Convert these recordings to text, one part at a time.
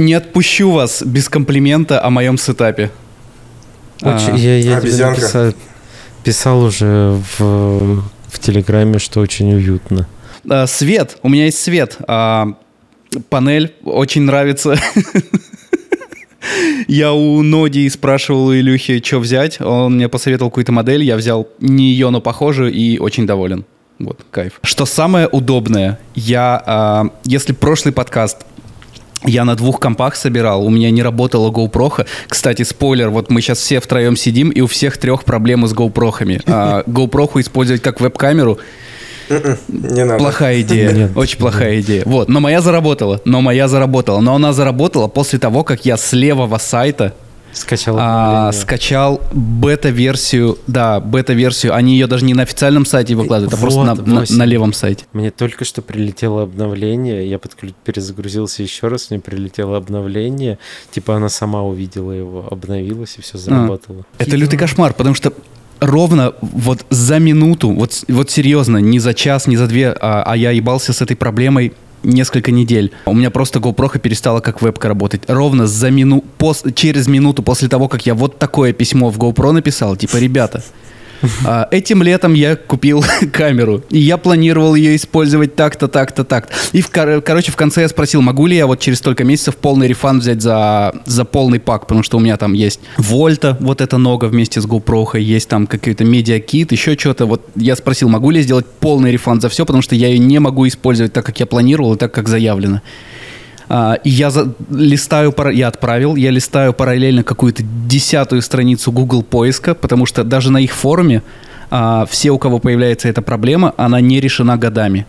Не отпущу вас без комплимента о моем сетапе. Очень, А, я я тебе Обезьянка. написал, писал уже в, в Телеграме, что очень уютно. а, свет, у меня есть свет. А, панель очень нравится. Я у Ноди спрашивал у Илюхи, что взять. Он мне посоветовал какую-то модель. Я взял не ее, но похожую и очень доволен. Вот, кайф. Что самое удобное, я, а, если прошлый подкаст я на двух компах собирал, у меня не работала GoPro. Кстати, спойлер, вот мы сейчас все втроем сидим, и у всех трех проблемы с GoPro. А, GoPro использовать как веб-камеру Не надо. Плохая идея. Нет. Очень плохая идея. Вот, но моя заработала. Но моя заработала. Но она заработала после того, как я с левого сайта Скачал а, скачал бета-версию. Да, бета-версию. Они ее даже не на официальном сайте выкладывают, а просто на, Вот, на- на левом сайте. Мне только что прилетело обновление, я подклю- перезагрузился еще раз, мне прилетело обновление, типа она сама увидела его, обновилась и все заработало. Это лютый кошмар, потому что ровно вот за минуту, вот, вот серьезно, не за час, не за две, а, а я ебался с этой проблемой несколько недель. У меня просто GoPro перестала как вебка работать. Ровно за мину, пос, через минуту после того, как я вот такое письмо в GoPro написал, типа, ребята, этим летом я купил камеру, и я планировал ее использовать так-то, так-то, так И, в, кор- короче, в конце я спросил, могу ли я вот через столько месяцев полный рефанд взять за, за полный пак, потому что у меня там есть Вольта, вот эта нога вместе с GoPro, есть там какой-то медиакит, еще что-то. Вот я спросил, могу ли я сделать полный рефанд за все, потому что я ее не могу использовать так, как я планировал и так, как заявлено. А, и я за- листаю, я отправил, я листаю параллельно какую-то десятую страницу Google поиска, потому что даже на их форуме а, все, у кого появляется эта проблема, она не решена годами.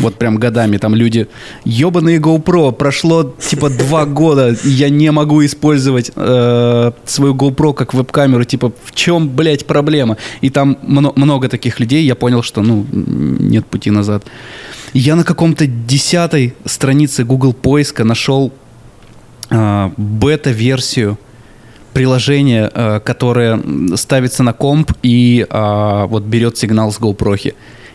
Вот прям годами там люди, ебаные GoPro, прошло типа два года, я не могу использовать э, свою GoPro как веб-камеру, типа в чем, блядь, проблема? И там мно- много таких людей, я понял, что, ну, нет пути назад. Я на каком-то десятой странице Google поиска нашел а, бета-версию приложения, а, которое ставится на комп и а, вот берет сигнал с GoPro.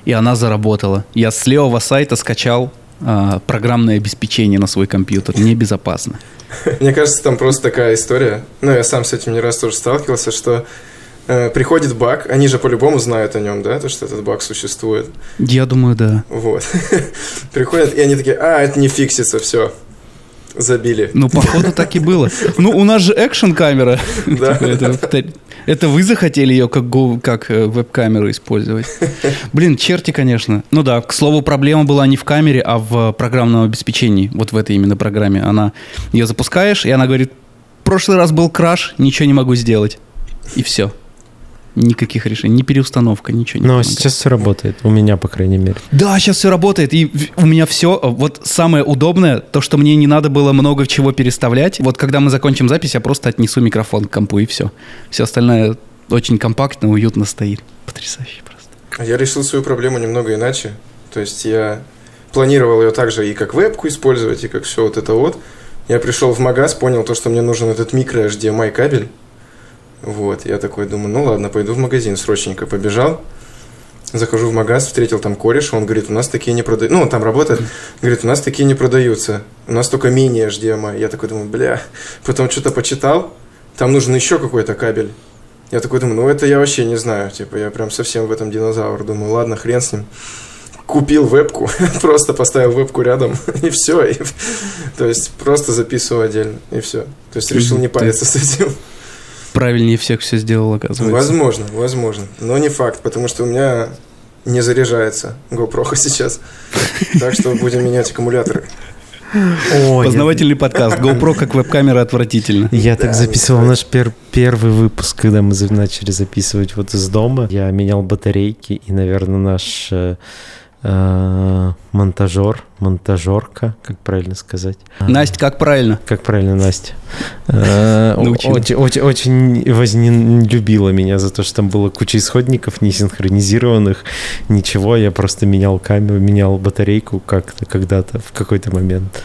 И она заработала. Я с левого сайта скачал а, программное обеспечение на свой компьютер. Небезопасно. Мне кажется, там просто такая история. Ну, я сам с этим не раз тоже сталкивался, что э, приходит баг, они же по-любому знают о нем, да, то, что этот баг существует. Я думаю, да. Вот. Приходят, и они такие, а, это не фиксится, все. Забили. Ну, походу, так и было. Ну, у нас же экшн-камера. Да. Это, вы захотели ее как, го- как э, веб-камеру использовать? Блин, черти, конечно. Ну да, к слову, проблема была не в камере, а в программном обеспечении. Вот в этой именно программе. Она ее запускаешь, и она говорит: в прошлый раз был краш, ничего не могу сделать. И все. Никаких решений, ни переустановка, ничего не Но помогает. сейчас все работает, у меня, по крайней мере. Да, сейчас все работает, и у меня все, вот самое удобное, то, что мне не надо было много чего переставлять. Вот когда мы закончим запись, я просто отнесу микрофон к компу, и все. Все остальное очень компактно, уютно стоит. Потрясающе просто. Я решил свою проблему немного иначе. То есть я планировал ее также и как вебку использовать, и как все вот это вот. Я пришел в магаз, понял то, что мне нужен этот микро HDMI кабель. Вот, я такой думаю, ну ладно, пойду в магазин, срочненько побежал. Захожу в магаз, встретил там кореша, он говорит, у нас такие не продаются. Ну, он там работает, говорит, у нас такие не продаются. У нас только мини HDMI. Я такой думаю, бля. Потом что-то почитал, там нужен еще какой-то кабель. Я такой думаю, ну это я вообще не знаю. Типа, я прям совсем в этом динозавр. Думаю, ладно, хрен с ним. Купил вебку, просто поставил вебку рядом, и все. И, то есть просто записываю отдельно, и все. То есть решил не париться с этим. Правильнее всех все сделал, оказывается. Возможно, возможно. Но не факт, потому что у меня не заряжается GoPro сейчас. Так что будем менять аккумуляторы. Ой, Познавательный подкаст. GoPro как веб-камера отвратительно. Я так Да, записывал не наш пер- первый выпуск, когда мы начали записывать вот из дома. Я менял батарейки, и, наверное, наш э, монтажер, монтажерка, как правильно сказать? Настя, как правильно? Как правильно, Настя? Э. Очень, очень, очень вознелюбила меня за то, что там было куча исходников не синхронизированных, ничего. Я просто менял камеру, менял батарейку как-то когда-то в какой-то момент.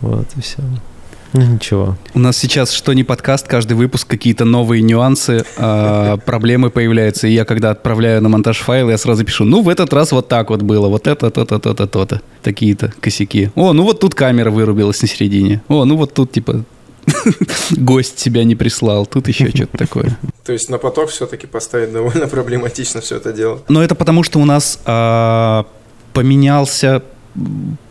Вот и все. Ну ничего. У нас сейчас что не подкаст, каждый выпуск какие-то новые нюансы, э, проблемы появляются. И я когда отправляю на монтаж файл, я сразу пишу, ну в этот раз вот так вот было, вот это, то-то, то-то, то-то. Такие-то косяки. О, ну вот тут камера вырубилась на середине. О, ну вот тут типа гость тебя не прислал, тут еще что-то такое. То есть на поток все-таки поставить довольно проблематично все это дело. Но это потому, что у нас а, поменялся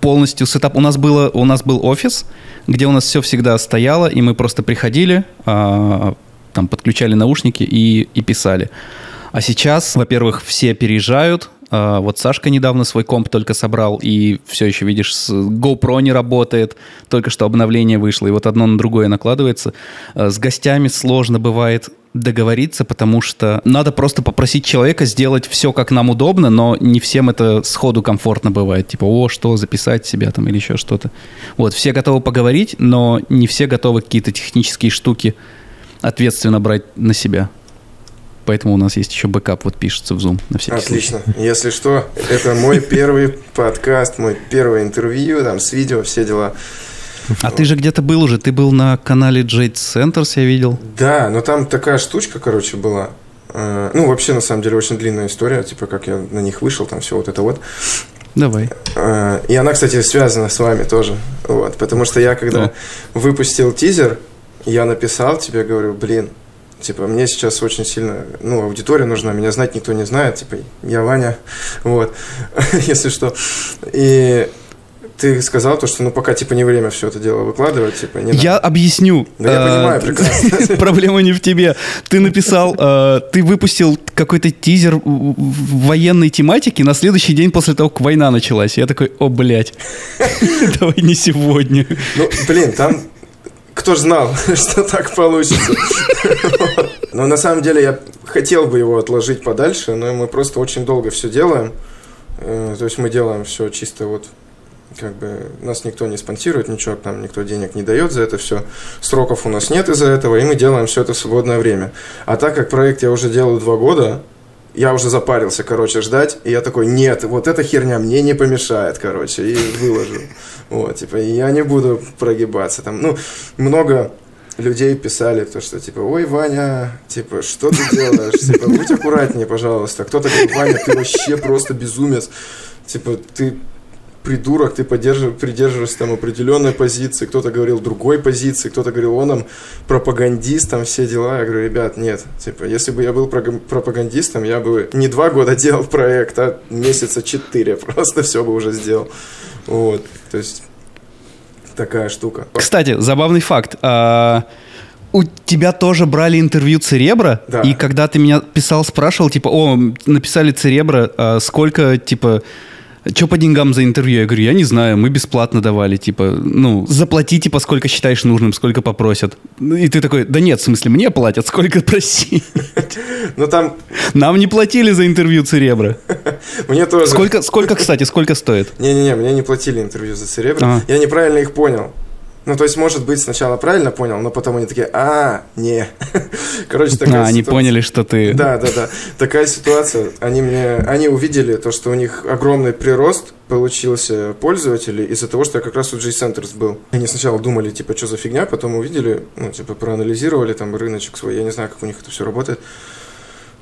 полностью сетап. У нас, было, у нас был офис, где у нас все всегда стояло, и мы просто приходили, а, там подключали наушники и, и писали. А сейчас, во-первых, все переезжают, а, вот Сашка недавно свой комп только собрал, и все еще, видишь, GoPro не работает, только что обновление вышло, и вот одно на другое накладывается. А, с гостями сложно бывает договориться, потому что надо просто попросить человека сделать все, как нам удобно, но не всем это сходу комфортно бывает. Типа, о, что, записать себя там или еще что-то. Вот, все готовы поговорить, но не все готовы какие-то технические штуки ответственно брать на себя. Поэтому у нас есть еще бэкап, вот пишется в Zoom на всякий Отлично. Случай. Если что, это мой первый подкаст, мой первое интервью, там, с видео, все дела. А ты же где-то был уже, ты был на канале Jade Centers, я видел. Да, но там такая штучка, короче, была. Э, ну, вообще, на самом деле, очень длинная история, типа, как я на них вышел, там все вот это вот. Давай. Э, и она, кстати, связана с вами тоже. Вот, потому что я, когда да. выпустил тизер, я написал тебе, говорю, блин, Типа, мне сейчас очень сильно, ну, аудитория нужна, меня знать никто не знает, типа, я Ваня, вот, если что. И ты сказал то, что ну пока типа не время все это дело выкладывать, типа не Я надо. объясню. Да я понимаю э, прекрасно. Проблема не в тебе. Ты написал, э, ты выпустил какой-то тизер в военной тематике на следующий день после того, как война началась. Я такой, о, блядь, давай не сегодня. Ну, блин, там кто ж знал, что так получится. Но на самом деле я хотел бы его отложить подальше, но мы просто очень долго все делаем. Э, то есть мы делаем все чисто вот как бы нас никто не спонсирует, ничего нам никто денег не дает за это все. Сроков у нас нет из-за этого, и мы делаем все это в свободное время. А так как проект я уже делаю два года, я уже запарился, короче, ждать. И я такой, нет, вот эта херня мне не помешает, короче, и выложу. Вот, типа, я не буду прогибаться. Там, ну, много людей писали то, что типа, ой, Ваня, типа, что ты делаешь? Типа, будь аккуратнее, пожалуйста. Кто-то говорит, Ваня, ты вообще просто безумец. Типа, ты придурок, ты придерживаешься там определенной позиции, кто-то говорил другой позиции, кто-то говорил, он нам пропагандист, там все дела. Я говорю, ребят, нет, типа, если бы я был пропагандистом, я бы не два года делал проект, а месяца четыре, просто все бы уже сделал. Вот, то есть такая штука. Кстати, забавный факт. А, у тебя тоже брали интервью Церебра, да. и когда ты меня писал, спрашивал, типа, о, написали Церебра, а сколько, типа, что по деньгам за интервью? Я говорю, я не знаю, мы бесплатно давали, типа, ну, заплати, типа, сколько считаешь нужным, сколько попросят. И ты такой, да нет, в смысле, мне платят, сколько проси. Ну там... Нам не платили за интервью Церебра. Мне тоже. Сколько, сколько, кстати, сколько стоит? Не-не-не, мне не платили интервью за Церебра. Я неправильно их понял. Ну, то есть, может быть, сначала правильно понял, но потом они такие, а, не. Короче, такая А, они поняли, что ты... Да, да, да. Такая ситуация. Они мне, они увидели то, что у них огромный прирост получился пользователей из-за того, что я как раз у G-Centers был. Они сначала думали, типа, что за фигня, потом увидели, ну, типа, проанализировали там рыночек свой, я не знаю, как у них это все работает.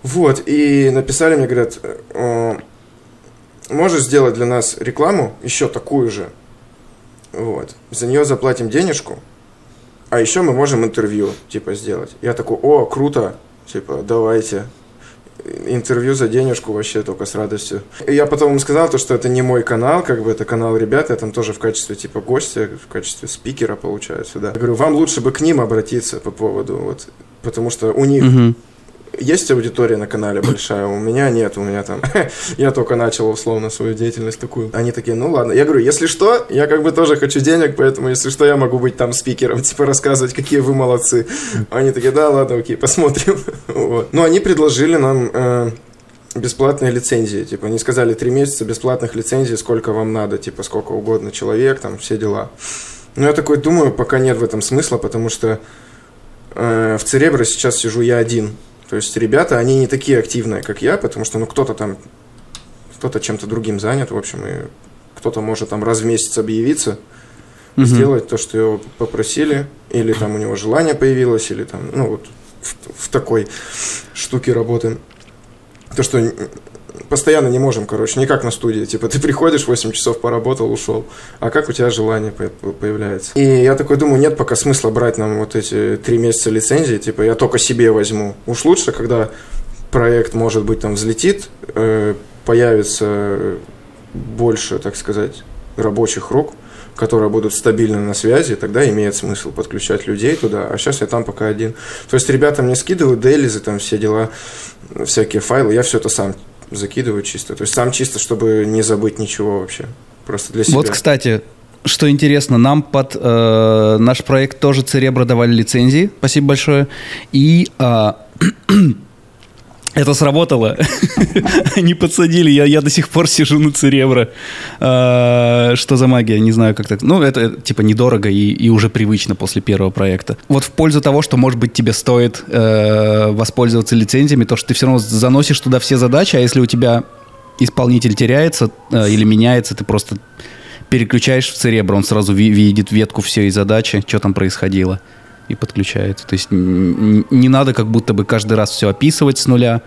Вот, и написали мне, говорят, можешь сделать для нас рекламу, еще такую же, вот. За нее заплатим денежку, а еще мы можем интервью, типа, сделать. Я такой, о, круто, типа, давайте. Интервью за денежку вообще только с радостью. И я потом им сказал, то, что это не мой канал, как бы это канал ребят, я там тоже в качестве типа гостя, в качестве спикера получается, да. Я говорю, вам лучше бы к ним обратиться по поводу, вот, потому что у них угу есть аудитория на канале большая, у меня нет, у меня там, я только начал условно свою деятельность такую. Они такие, ну ладно. Я говорю, если что, я как бы тоже хочу денег, поэтому если что, я могу быть там спикером, типа рассказывать, какие вы молодцы. Они такие, да, ладно, окей, посмотрим. вот. Ну, они предложили нам э, бесплатные лицензии. Типа, они сказали, три месяца бесплатных лицензий, сколько вам надо, типа, сколько угодно человек, там, все дела. Ну, я такой думаю, пока нет в этом смысла, потому что э, в Церебро сейчас сижу я один. То есть ребята, они не такие активные, как я, потому что ну кто-то там, кто-то чем-то другим занят, в общем, и кто-то может там раз в месяц объявиться. угу. сделать то, что его попросили, или там у него желание появилось, или там, ну вот в, в такой штуке работаем. То, что постоянно не можем, короче, не как на студии. Типа, ты приходишь, 8 часов поработал, ушел. А как у тебя желание появляется? И я такой думаю, нет пока смысла брать нам вот эти три месяца лицензии. Типа, я только себе возьму. Уж лучше, когда проект, может быть, там взлетит, э, появится больше, так сказать, рабочих рук, которые будут стабильно на связи, тогда имеет смысл подключать людей туда, а сейчас я там пока один. То есть ребята мне скидывают делизы, там все дела, всякие файлы, я все это сам закидываю чисто. То есть сам чисто, чтобы не забыть ничего вообще. Просто для себя. Вот, кстати, что интересно, нам под э, наш проект тоже Церебро давали лицензии. Спасибо большое. И э, это сработало. Они подсадили. Я, я до сих пор сижу на церебро. А, что за магия? Не знаю, как так. Ну, это типа недорого и, и уже привычно после первого проекта. Вот в пользу того, что, может быть, тебе стоит э, воспользоваться лицензиями, то, что ты все равно заносишь туда все задачи, а если у тебя исполнитель теряется э, или меняется, ты просто переключаешь в церебро, он сразу ви- видит ветку всей задачи, что там происходило и подключается. То есть не надо как будто бы каждый раз все описывать с нуля,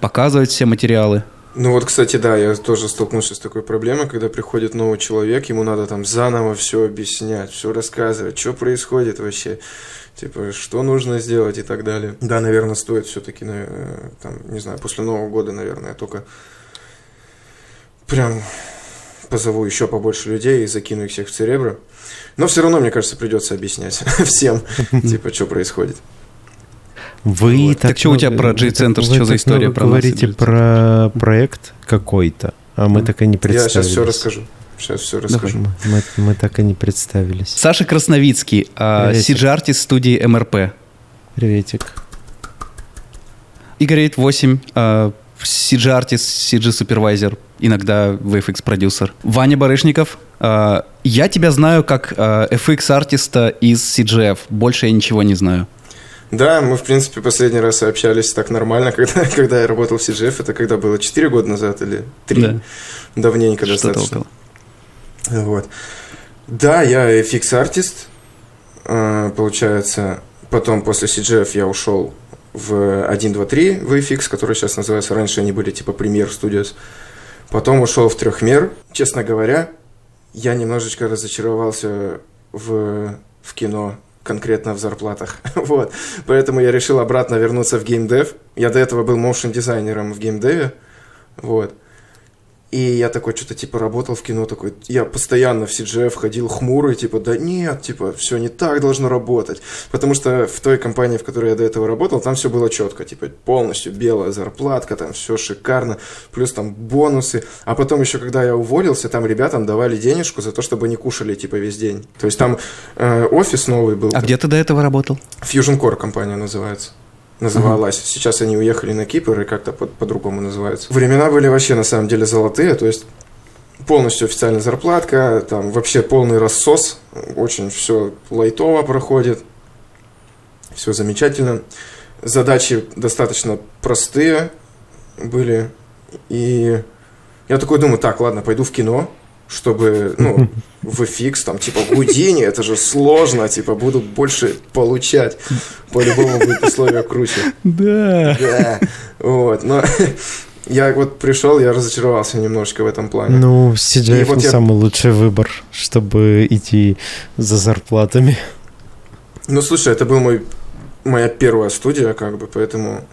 показывать все материалы. Ну вот, кстати, да, я тоже столкнулся с такой проблемой, когда приходит новый человек, ему надо там заново все объяснять, все рассказывать, что происходит вообще, типа, что нужно сделать и так далее. Да, наверное, стоит все-таки, там, не знаю, после Нового года, наверное, только прям позову еще побольше людей и закину их всех в Церебро. Но все равно, мне кажется, придется объяснять всем, типа, что происходит. Вы вот. так, так что у тебя про G-центр, что за история про говорите про проект какой-то, а мы так и не представились. Я сейчас все расскажу. Сейчас все расскажу. Мы, мы, мы так и не представились. Саша Красновицкий, CG-артист студии МРП. Приветик. Игорь 8, CG-артист, CG-супервайзер, иногда VFX-продюсер. Ваня Барышников, Uh, я тебя знаю как uh, FX-артиста из CGF. Больше я ничего не знаю. Да, мы, в принципе, последний раз общались так нормально, когда, когда я работал в CGF. Это когда было 4 года назад или 3. Да. Давненько Что достаточно. Около. Вот. Да, я FX-артист. Uh, получается, потом после CGF я ушел в 1, 2, 3 VFX, который сейчас называется, раньше они были типа Premiere Studios. Потом ушел в трехмер. Честно говоря, я немножечко разочаровался в, в кино, конкретно в зарплатах. вот. Поэтому я решил обратно вернуться в геймдев. Я до этого был моушен-дизайнером в геймдеве. Вот. И я такой что-то типа работал в кино, такой, я постоянно в CGF ходил хмурый, типа, да нет, типа, все не так должно работать. Потому что в той компании, в которой я до этого работал, там все было четко, типа, полностью белая зарплатка, там все шикарно, плюс там бонусы. А потом еще, когда я уволился, там ребятам давали денежку за то, чтобы они кушали, типа, весь день. То есть там э, офис новый был. А где ты до этого работал? Fusion Core компания называется называлась. Uh-huh. Сейчас они уехали на Кипр и как-то по- по-другому называются. Времена были вообще на самом деле золотые, то есть полностью официальная зарплатка, там вообще полный рассос, очень все лайтово проходит, все замечательно. Задачи достаточно простые были, и я такой думаю, так, ладно, пойду в кино, чтобы, ну, в FX, там, типа, Гудини, это же сложно, типа, буду больше получать. По-любому будет условия круче. Да. Да. Вот, но я вот пришел, я разочаровался немножечко в этом плане. Ну, CGI вот не я... самый лучший выбор, чтобы идти за зарплатами. Ну, слушай, это был мой моя первая студия, как бы, поэтому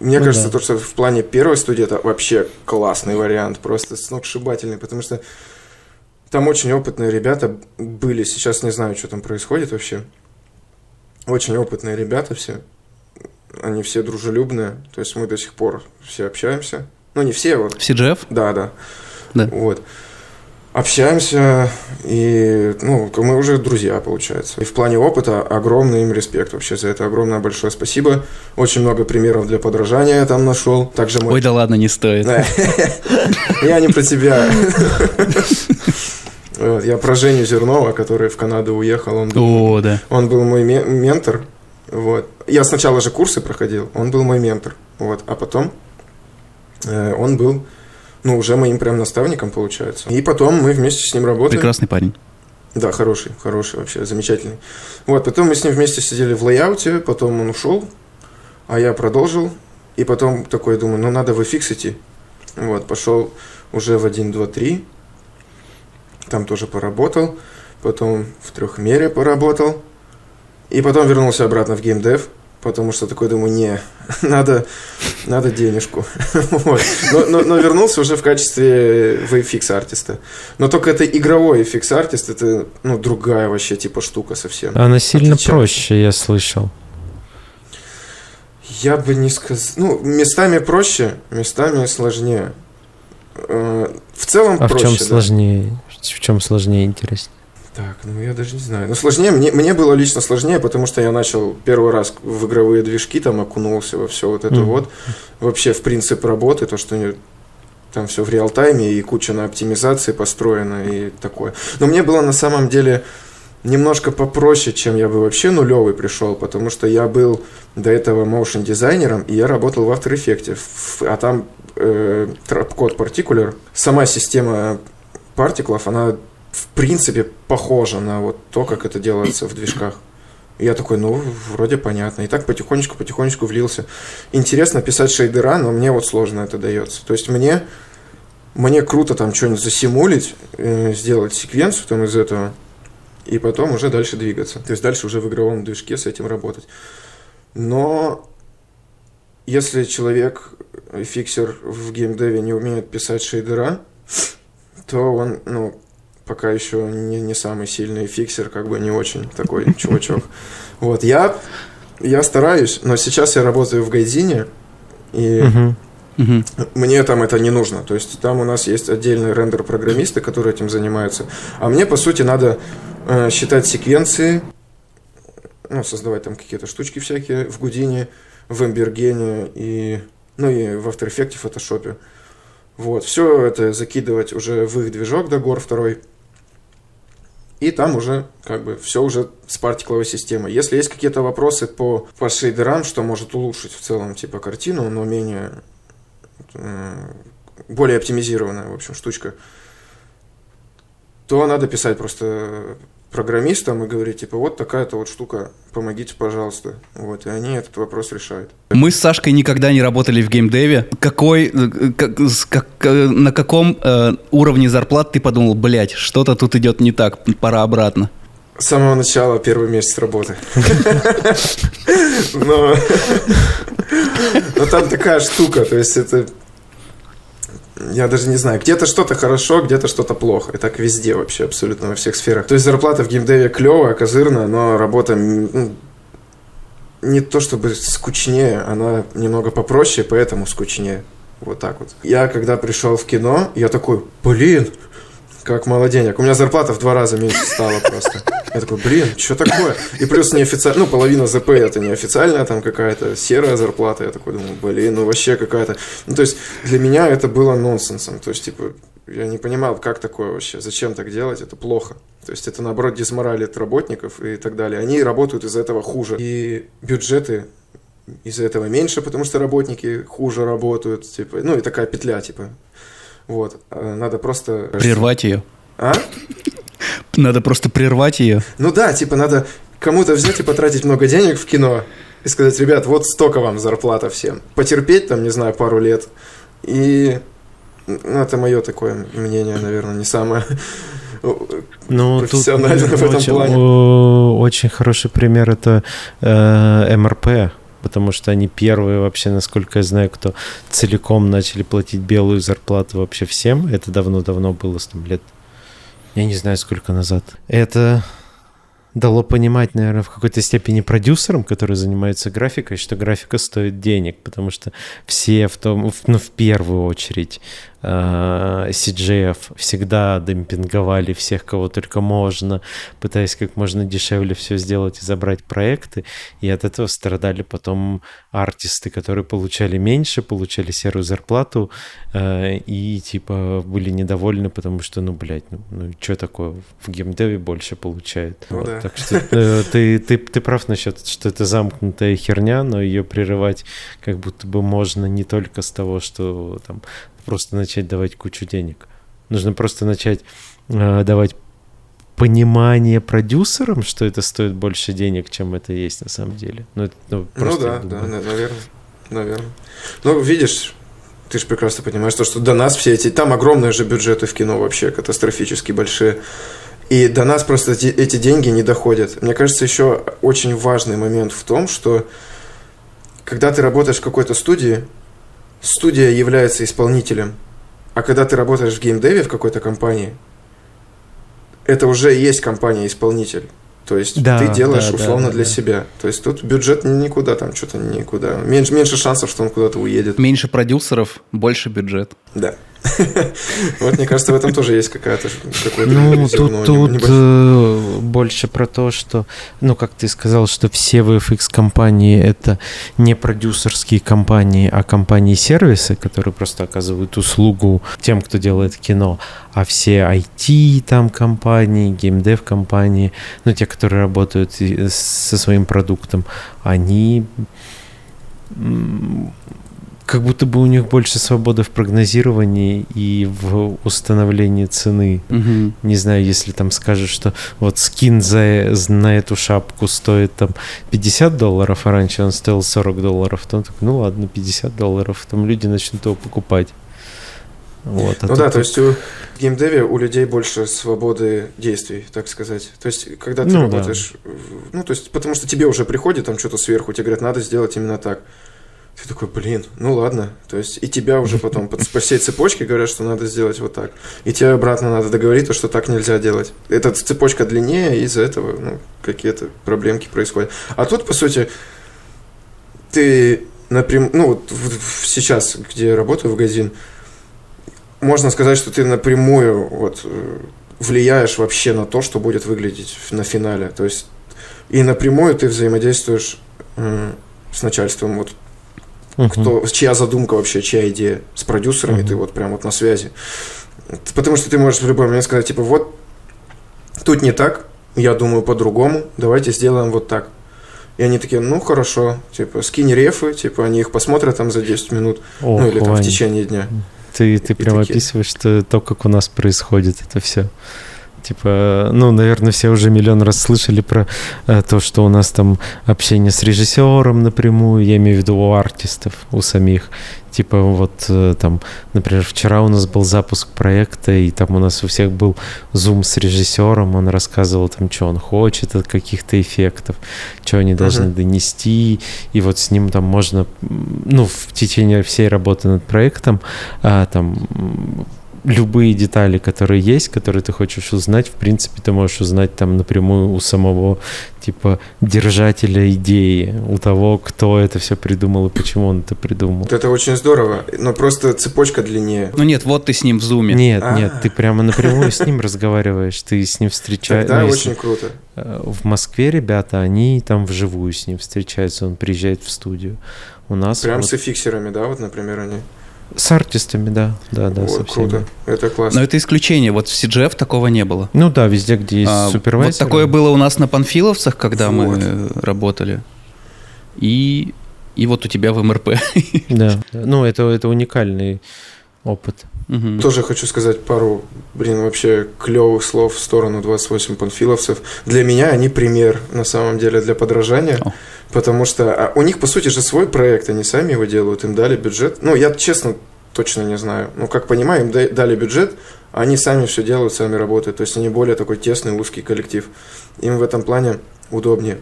мне ну, кажется, да. то, что в плане первой студии это вообще классный вариант, просто сногсшибательный, потому что там очень опытные ребята были. Сейчас не знаю, что там происходит вообще. Очень опытные ребята все. Они все дружелюбные. То есть мы до сих пор все общаемся. Ну, не все. Вот. В CGF? Да, да. Да. Вот общаемся, и ну, мы уже друзья, получается. И в плане опыта огромный им респект вообще за это. Огромное большое спасибо. Очень много примеров для подражания я там нашел. Также мой... Ой, да ладно, не стоит. Я не про тебя. Я про Женю Зернова, который в Канаду уехал. Он был, О, да. Он был мой ментор. Вот. Я сначала же курсы проходил, он был мой ментор. Вот. А потом э, он был ну, уже моим прям наставником получается. И потом мы вместе с ним работаем. Прекрасный парень. Да, хороший, хороший вообще, замечательный. Вот, потом мы с ним вместе сидели в лейауте, потом он ушел, а я продолжил. И потом такой думаю, ну надо в FX идти. Вот, пошел уже в 1, 2, 3. Там тоже поработал. Потом в трехмере поработал. И потом вернулся обратно в геймдев потому что такой думаю, не, надо, надо денежку. вот. но, но, но вернулся уже в качестве VFX артиста. Но только это игровой FX артист, это ну, другая вообще типа штука совсем. Она сильно Отличается. проще, я слышал. Я бы не сказал. Ну, местами проще, местами сложнее. Э, в целом а проще. в чем да. сложнее? В чем сложнее интереснее? Так, ну я даже не знаю. Ну, сложнее, мне, мне было лично сложнее, потому что я начал первый раз в игровые движки, там окунулся во все вот это mm-hmm. вот. Вообще в принцип работы, то, что там все в реал-тайме и куча на оптимизации построена и такое. Но мне было на самом деле немножко попроще, чем я бы вообще нулевый пришел, потому что я был до этого моушен дизайнером, и я работал в After Effects, а там э, код Particular, сама система партиклов, она в принципе похоже на вот то, как это делается в движках. Я такой, ну, вроде понятно. И так потихонечку-потихонечку влился. Интересно писать шейдера, но мне вот сложно это дается. То есть мне, мне круто там что-нибудь засимулить, э, сделать секвенцию там из этого, и потом уже дальше двигаться. То есть дальше уже в игровом движке с этим работать. Но если человек, фиксер в геймдеве не умеет писать шейдера, то он, ну, пока еще не, не самый сильный фиксер, как бы не очень такой чувачок. Вот, я, я стараюсь, но сейчас я работаю в Гайдзине, и мне там это не нужно. То есть там у нас есть отдельные рендер-программисты, которые этим занимаются. А мне, по сути, надо э, считать секвенции, ну, создавать там какие-то штучки всякие в Гудине, в Эмбергене и, ну, и в After Effects, в Photoshop. Вот, все это закидывать уже в их движок до гор второй – и там уже как бы все уже с партикловой системой. Если есть какие-то вопросы по, по шейдерам, что может улучшить в целом типа картину, но менее э, более оптимизированная, в общем, штучка, то надо писать просто программистам и говорить, типа, вот такая-то вот штука, помогите, пожалуйста. Вот, и они этот вопрос решают. Мы с Сашкой никогда не работали в геймдеве. Какой, э, как, как, э, на каком э, уровне зарплат ты подумал, блядь, что-то тут идет не так, пора обратно? С самого начала, первый месяц работы. Но там такая штука, то есть это я даже не знаю, где-то что-то хорошо, где-то что-то плохо. И так везде вообще, абсолютно во всех сферах. То есть зарплата в геймдеве клевая, козырная, но работа ну, не то чтобы скучнее, она немного попроще, поэтому скучнее. Вот так вот. Я когда пришел в кино, я такой, блин, как мало денег. У меня зарплата в два раза меньше стала просто. Я такой, блин, что такое? И плюс неофициально, ну, половина ЗП это неофициальная там какая-то серая зарплата. Я такой думаю, блин, ну вообще какая-то... Ну, то есть для меня это было нонсенсом. То есть, типа, я не понимал, как такое вообще, зачем так делать, это плохо. То есть это, наоборот, дисморалит работников и так далее. Они работают из-за этого хуже. И бюджеты из-за этого меньше, потому что работники хуже работают, типа, ну и такая петля, типа, вот. Э, надо просто... Прервать ее. А? Надо просто прервать ее. Ну да, типа надо кому-то взять и потратить много денег в кино и сказать, ребят, вот столько вам зарплата всем. Потерпеть там, не знаю, пару лет. И ну, это мое такое мнение, наверное, не самое ну, профессиональное в этом очень, плане. Очень хороший пример это э, МРП потому что они первые вообще, насколько я знаю, кто целиком начали платить белую зарплату вообще всем. Это давно-давно было, там лет, я не знаю, сколько назад. Это дало понимать, наверное, в какой-то степени продюсерам, которые занимаются графикой, что графика стоит денег, потому что все в том, ну, в первую очередь CGF э, всегда демпинговали всех, кого только можно, пытаясь как можно дешевле все сделать и забрать проекты, и от этого страдали потом артисты, которые получали меньше, получали серую зарплату э, и типа были недовольны, потому что, ну, блядь, ну, ну что такое, в геймдеве больше получают. Ну, вот, да. Так что э, ты, ты, ты прав насчет, что это замкнутая херня, но ее прерывать как будто бы можно не только с того, что там просто начать давать кучу денег. Нужно просто начать э, давать понимание продюсерам, что это стоит больше денег, чем это есть на самом деле. Ну, это, ну, ну да, да, наверное, наверное. Ну, видишь, ты же прекрасно понимаешь, то, что до нас все эти... Там огромные же бюджеты в кино вообще, катастрофически большие. И до нас просто эти деньги не доходят. Мне кажется, еще очень важный момент в том, что когда ты работаешь в какой-то студии, студия является исполнителем. А когда ты работаешь в геймдеве в какой-то компании, это уже есть компания-исполнитель. То есть да, ты делаешь да, условно да, для да. себя. То есть тут бюджет никуда, там что-то никуда. Меньше, меньше шансов, что он куда-то уедет. Меньше продюсеров, больше бюджет. Да. Вот, мне кажется, в этом тоже есть какая-то Ну, тут, тут э, больше про то, что, ну, как ты сказал, что все VFX-компании — это не продюсерские компании, а компании-сервисы, которые просто оказывают услугу тем, кто делает кино, а все IT там компании, геймдев компании, ну, те, которые работают со своим продуктом, они как будто бы у них больше свободы в прогнозировании и в установлении цены. Угу. Не знаю, если там скажут, что вот скин за, на эту шапку стоит там 50 долларов, а раньше он стоил 40 долларов, то он такой, ну ладно, 50 долларов, там люди начнут его покупать. Вот, а ну да, то есть у геймдеве у людей больше свободы действий, так сказать. То есть, когда ты ну, работаешь, да. ну, то есть, потому что тебе уже приходит там что-то сверху, тебе говорят, надо сделать именно так. Ты такой, блин, ну ладно. То есть и тебя уже потом по, по всей цепочке говорят, что надо сделать вот так. И тебе обратно надо договорить, что так нельзя делать. Эта цепочка длиннее, и из-за этого ну, какие-то проблемки происходят. А тут, по сути, ты напрямую, ну вот сейчас, где я работаю в Газин, можно сказать, что ты напрямую вот э, влияешь вообще на то, что будет выглядеть на финале. То есть и напрямую ты взаимодействуешь с начальством. Вот угу. кто, чья задумка вообще, чья идея. С продюсерами угу. ты вот прям вот на связи. Потому что ты можешь в любой момент сказать, типа, вот, тут не так, я думаю по-другому, давайте сделаем вот так. И они такие, ну хорошо, типа, скинь рефы, типа, они их посмотрят там за 10 минут, О, ну или там в течение дня. Ты, ты прям такие... описываешь то, то, как у нас происходит это все. Типа, ну, наверное, все уже миллион раз слышали про э, то, что у нас там общение с режиссером напрямую, я имею в виду у артистов, у самих. Типа вот э, там, например, вчера у нас был запуск проекта, и там у нас у всех был зум с режиссером, он рассказывал там, что он хочет от каких-то эффектов, что они должны uh-huh. донести, и вот с ним там можно, ну, в течение всей работы над проектом, а, там любые детали, которые есть, которые ты хочешь узнать, в принципе, ты можешь узнать там напрямую у самого, типа, держателя идеи, у того, кто это все придумал и почему он это придумал. Это очень здорово, но просто цепочка длиннее. Ну нет, вот ты с ним в зуме. Нет, А-а-а. нет, ты прямо напрямую с ним разговариваешь, ты с ним встречаешься. Да, очень круто. Э, в Москве ребята, они там вживую с ним встречаются, он приезжает в студию. У нас Прям вот... с эфиксерами, да, вот, например, они? С артистами, да, да, да, вот, со всеми. Круто, это классно. Но это исключение, вот в CGF такого не было. Ну да, везде, где есть а, супервайзер. Вот такое было у нас на Панфиловцах, когда вот. мы работали. И, и вот у тебя в МРП. Да, ну это, это уникальный опыт. Угу. Тоже хочу сказать пару, блин, вообще клевых слов в сторону 28 панфиловцев. Для меня они пример, на самом деле, для подражания. О. Потому что а у них, по сути же, свой проект, они сами его делают, им дали бюджет. Ну, я честно точно не знаю. Ну, как понимаю, им дали бюджет, они сами все делают, сами работают. То есть они более такой тесный, узкий коллектив. Им в этом плане удобнее.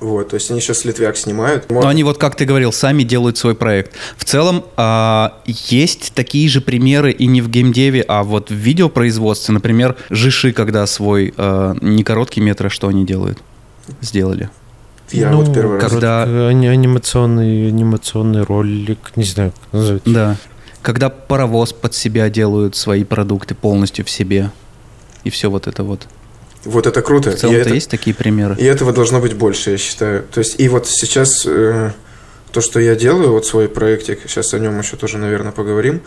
Вот, то есть они сейчас Литвяк снимают. Но они вот, как ты говорил, сами делают свой проект. В целом, а, есть такие же примеры и не в геймдеве, а вот в видеопроизводстве. Например, Жиши, когда свой а, не короткий метр, а что они делают? Сделали. Я ну, вот первый раз. Когда... Анимационный, анимационный ролик, не знаю, как назвать. Да. Когда паровоз под себя делают свои продукты полностью в себе. И все вот это вот. Вот это круто. В целом это, есть такие примеры. И этого должно быть больше, я считаю. То есть, и вот сейчас э, то, что я делаю, вот свой проектик, сейчас о нем еще тоже, наверное, поговорим.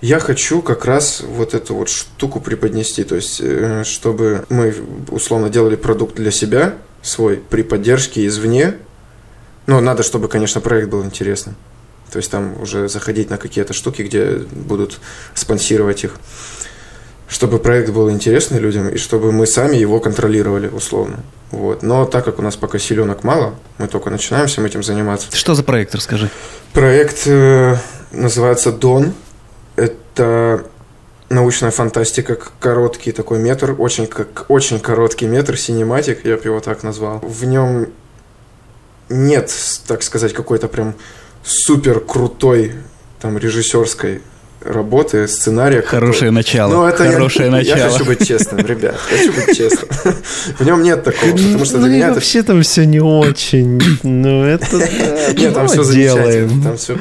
Я хочу как раз вот эту вот штуку преподнести, то есть, э, чтобы мы условно делали продукт для себя, свой, при поддержке извне. Но надо, чтобы, конечно, проект был интересным. То есть там уже заходить на какие-то штуки, где будут спонсировать их. Чтобы проект был интересный людям и чтобы мы сами его контролировали условно. Вот. Но так как у нас пока силенок мало, мы только начинаем всем этим заниматься. Что за проект, расскажи? Проект э, называется «Дон». Это научная фантастика, короткий такой метр, очень, как, очень короткий метр, синематик, я бы его так назвал. В нем нет, так сказать, какой-то прям супер крутой там режиссерской работы, сценария. Хорошее который... начало. Ну, это Хорошее я, начало. Я хочу быть честным, ребят. Хочу быть честным. В нем нет такого, потому что для ну, меня это... вообще там все не очень. Ну, это... Нет, там все замечательно. Там все...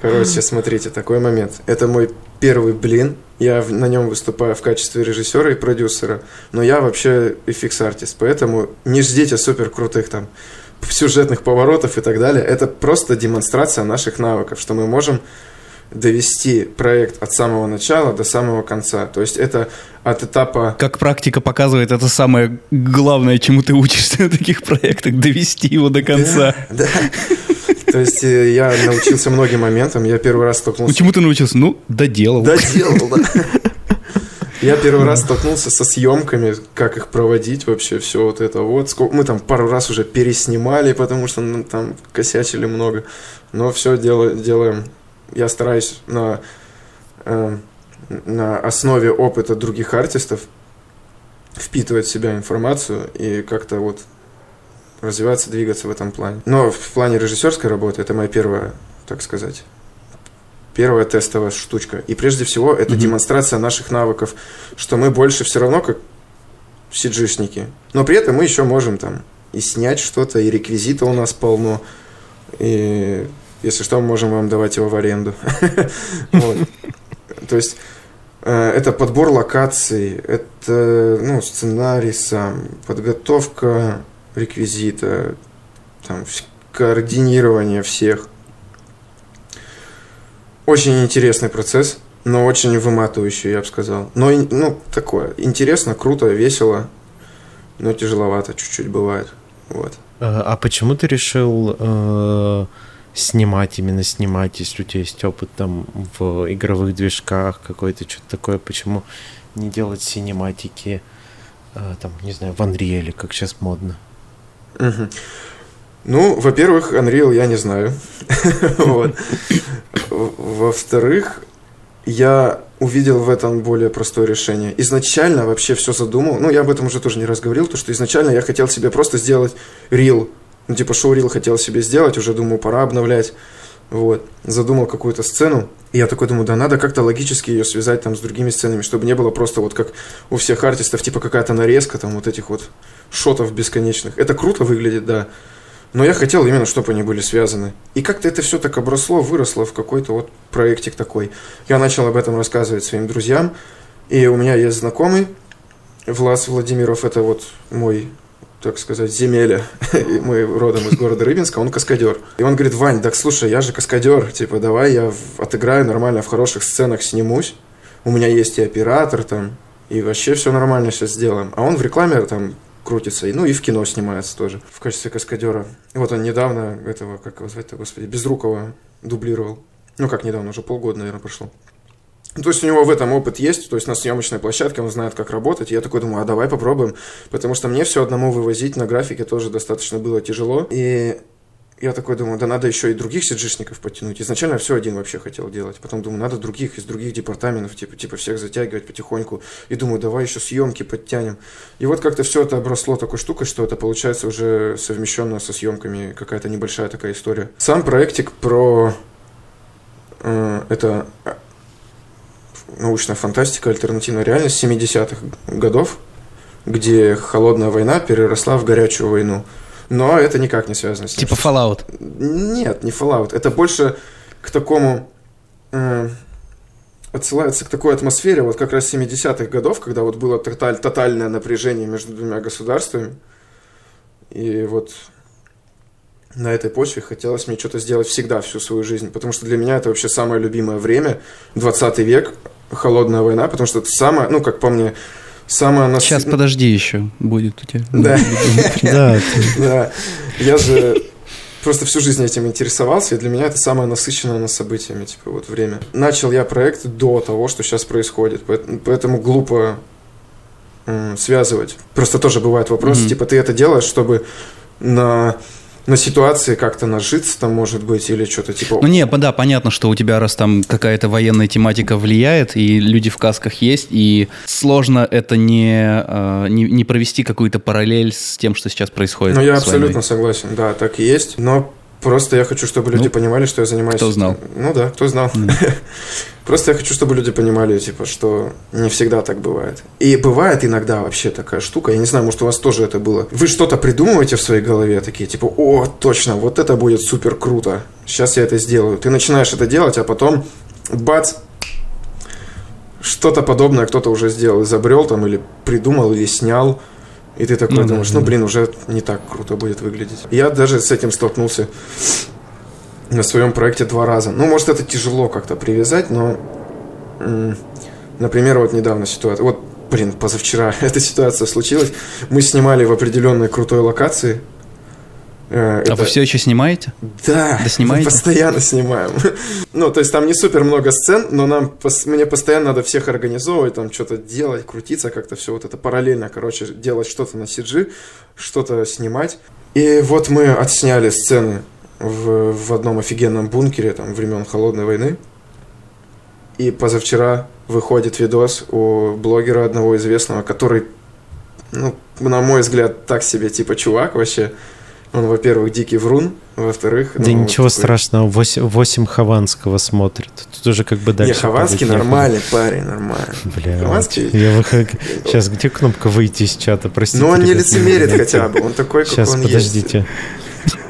Короче, смотрите, такой момент. Это мой первый блин. Я на нем выступаю в качестве режиссера и продюсера. Но я вообще FX-артист, поэтому не ждите супер крутых там сюжетных поворотов и так далее. Это просто демонстрация наших навыков, что мы можем довести проект от самого начала до самого конца. То есть это от этапа... Как практика показывает, это самое главное, чему ты учишься на таких проектах, довести его до конца. Да, да. То есть э, я научился многим моментам. Я первый раз столкнулся... Ну, чему ты научился? Ну, доделал. Доделал, да. Я первый раз столкнулся со съемками, как их проводить вообще, все вот это вот. Мы там пару раз уже переснимали, потому что ну, там косячили много. Но все делаем я стараюсь на, э, на основе опыта других артистов впитывать в себя информацию и как-то вот развиваться, двигаться в этом плане. Но в плане режиссерской работы это моя первая, так сказать, первая тестовая штучка. И прежде всего это mm-hmm. демонстрация наших навыков, что мы больше все равно как сиджишники. Но при этом мы еще можем там и снять что-то, и реквизита у нас полно, и если что, мы можем вам давать его в аренду. То есть э, это подбор локаций, это ну, сценарий сам, подготовка реквизита, там, координирование всех. Очень интересный процесс, но очень выматывающий, я бы сказал. Но, ну, такое, интересно, круто, весело, но тяжеловато чуть-чуть бывает. Вот. А, а почему ты решил э, снимать, именно снимать, если у тебя есть опыт там в игровых движках, какой-то что-то такое, почему не делать синематики, э, там, не знаю, в Unreal, как сейчас модно? Угу. Ну, во-первых, Unreal я не знаю. Во-вторых, я увидел в этом более простое решение. Изначально вообще все задумал, ну, я об этом уже тоже не раз говорил, то, что изначально я хотел себе просто сделать рил ну, типа, шоурил хотел себе сделать, уже думаю, пора обновлять. Вот. Задумал какую-то сцену. И я такой думаю, да надо как-то логически ее связать там с другими сценами, чтобы не было просто вот как у всех артистов, типа какая-то нарезка там вот этих вот шотов бесконечных. Это круто выглядит, да. Но я хотел именно, чтобы они были связаны. И как-то это все так обросло, выросло в какой-то вот проектик такой. Я начал об этом рассказывать своим друзьям. И у меня есть знакомый, Влас Владимиров, это вот мой так сказать, земеля. Мы родом из города Рыбинска, он каскадер. И он говорит, Вань, так слушай, я же каскадер, типа, давай я отыграю нормально, в хороших сценах снимусь. У меня есть и оператор там, и вообще все нормально сейчас сделаем. А он в рекламе там крутится, и, ну и в кино снимается тоже в качестве каскадера. И вот он недавно этого, как его звать-то, господи, Безрукова дублировал. Ну как недавно, уже полгода, наверное, прошло. То есть у него в этом опыт есть, то есть на съемочной площадке он знает, как работать. Я такой думаю, а давай попробуем, потому что мне все одному вывозить на графике тоже достаточно было тяжело. И я такой думаю, да надо еще и других сиджишников подтянуть. Изначально все один вообще хотел делать. Потом думаю, надо других из других департаментов, типа, типа всех затягивать потихоньку. И думаю, давай еще съемки подтянем. И вот как-то все это обросло такой штукой, что это получается уже совмещенно со съемками какая-то небольшая такая история. Сам проектик про э, это научная фантастика, альтернативная реальность 70-х годов, где холодная война переросла в горячую войну. Но это никак не связано с тем. Типа Fallout? Нет, не Fallout. Это больше к такому... Э, отсылается к такой атмосфере вот как раз 70-х годов, когда вот было тоталь, тотальное напряжение между двумя государствами. И вот на этой почве хотелось мне что-то сделать всегда, всю свою жизнь, потому что для меня это вообще самое любимое время, 20 век, холодная война, потому что это самое, ну, как по мне, самое... Нас... Сейчас подожди еще, будет у тебя. Да. Да. Да. Я же просто всю жизнь этим интересовался, и для меня это самое насыщенное на событиями, типа, вот время. Начал я проект до того, что сейчас происходит, поэтому глупо связывать. Просто тоже бывают вопросы, mm-hmm. типа, ты это делаешь, чтобы на на ситуации как-то нажиться там, может быть, или что-то типа... Ну, не, да, понятно, что у тебя, раз там какая-то военная тематика влияет, и люди в касках есть, и сложно это не, а, не, не провести какую-то параллель с тем, что сейчас происходит. Ну, я абсолютно войной. согласен, да, так и есть, но Просто я хочу, чтобы люди ну, понимали, что я занимаюсь. Кто знал? Ну да, кто знал. Mm. Просто я хочу, чтобы люди понимали, типа, что не всегда так бывает. И бывает иногда вообще такая штука. Я не знаю, может, у вас тоже это было. Вы что-то придумываете в своей голове, такие, типа, о, точно, вот это будет супер круто. Сейчас я это сделаю. Ты начинаешь это делать, а потом, бац, что-то подобное кто-то уже сделал, изобрел там, или придумал, или снял. И ты такой ну, думаешь, да, ну блин, уже не так круто будет выглядеть. Я даже с этим столкнулся на своем проекте два раза. Ну, может, это тяжело как-то привязать, но, например, вот недавно ситуация, вот, блин, позавчера эта ситуация случилась. Мы снимали в определенной крутой локации, Э, это... А вы все еще снимаете? Да, да снимаете? мы постоянно снимаем. ну, то есть там не супер много сцен, но нам, мне постоянно надо всех организовывать, там что-то делать, крутиться как-то, все вот это параллельно, короче, делать что-то на CG, что-то снимать. И вот мы отсняли сцены в, в одном офигенном бункере, там, времен Холодной войны. И позавчера выходит видос у блогера одного известного, который, ну, на мой взгляд, так себе, типа, чувак вообще, он, во-первых, дикий врун, во-вторых... Да ну, ничего вот такой... страшного, 8, 8 Хованского смотрит. Тут уже как бы дальше... Не, Хованский нормальный парень, нормальный. Бля, Хованский... Я выход... Сейчас, где кнопка выйти из чата, простите? Ну, он не лицемерит хотя бы, он такой, как Сейчас, он подождите.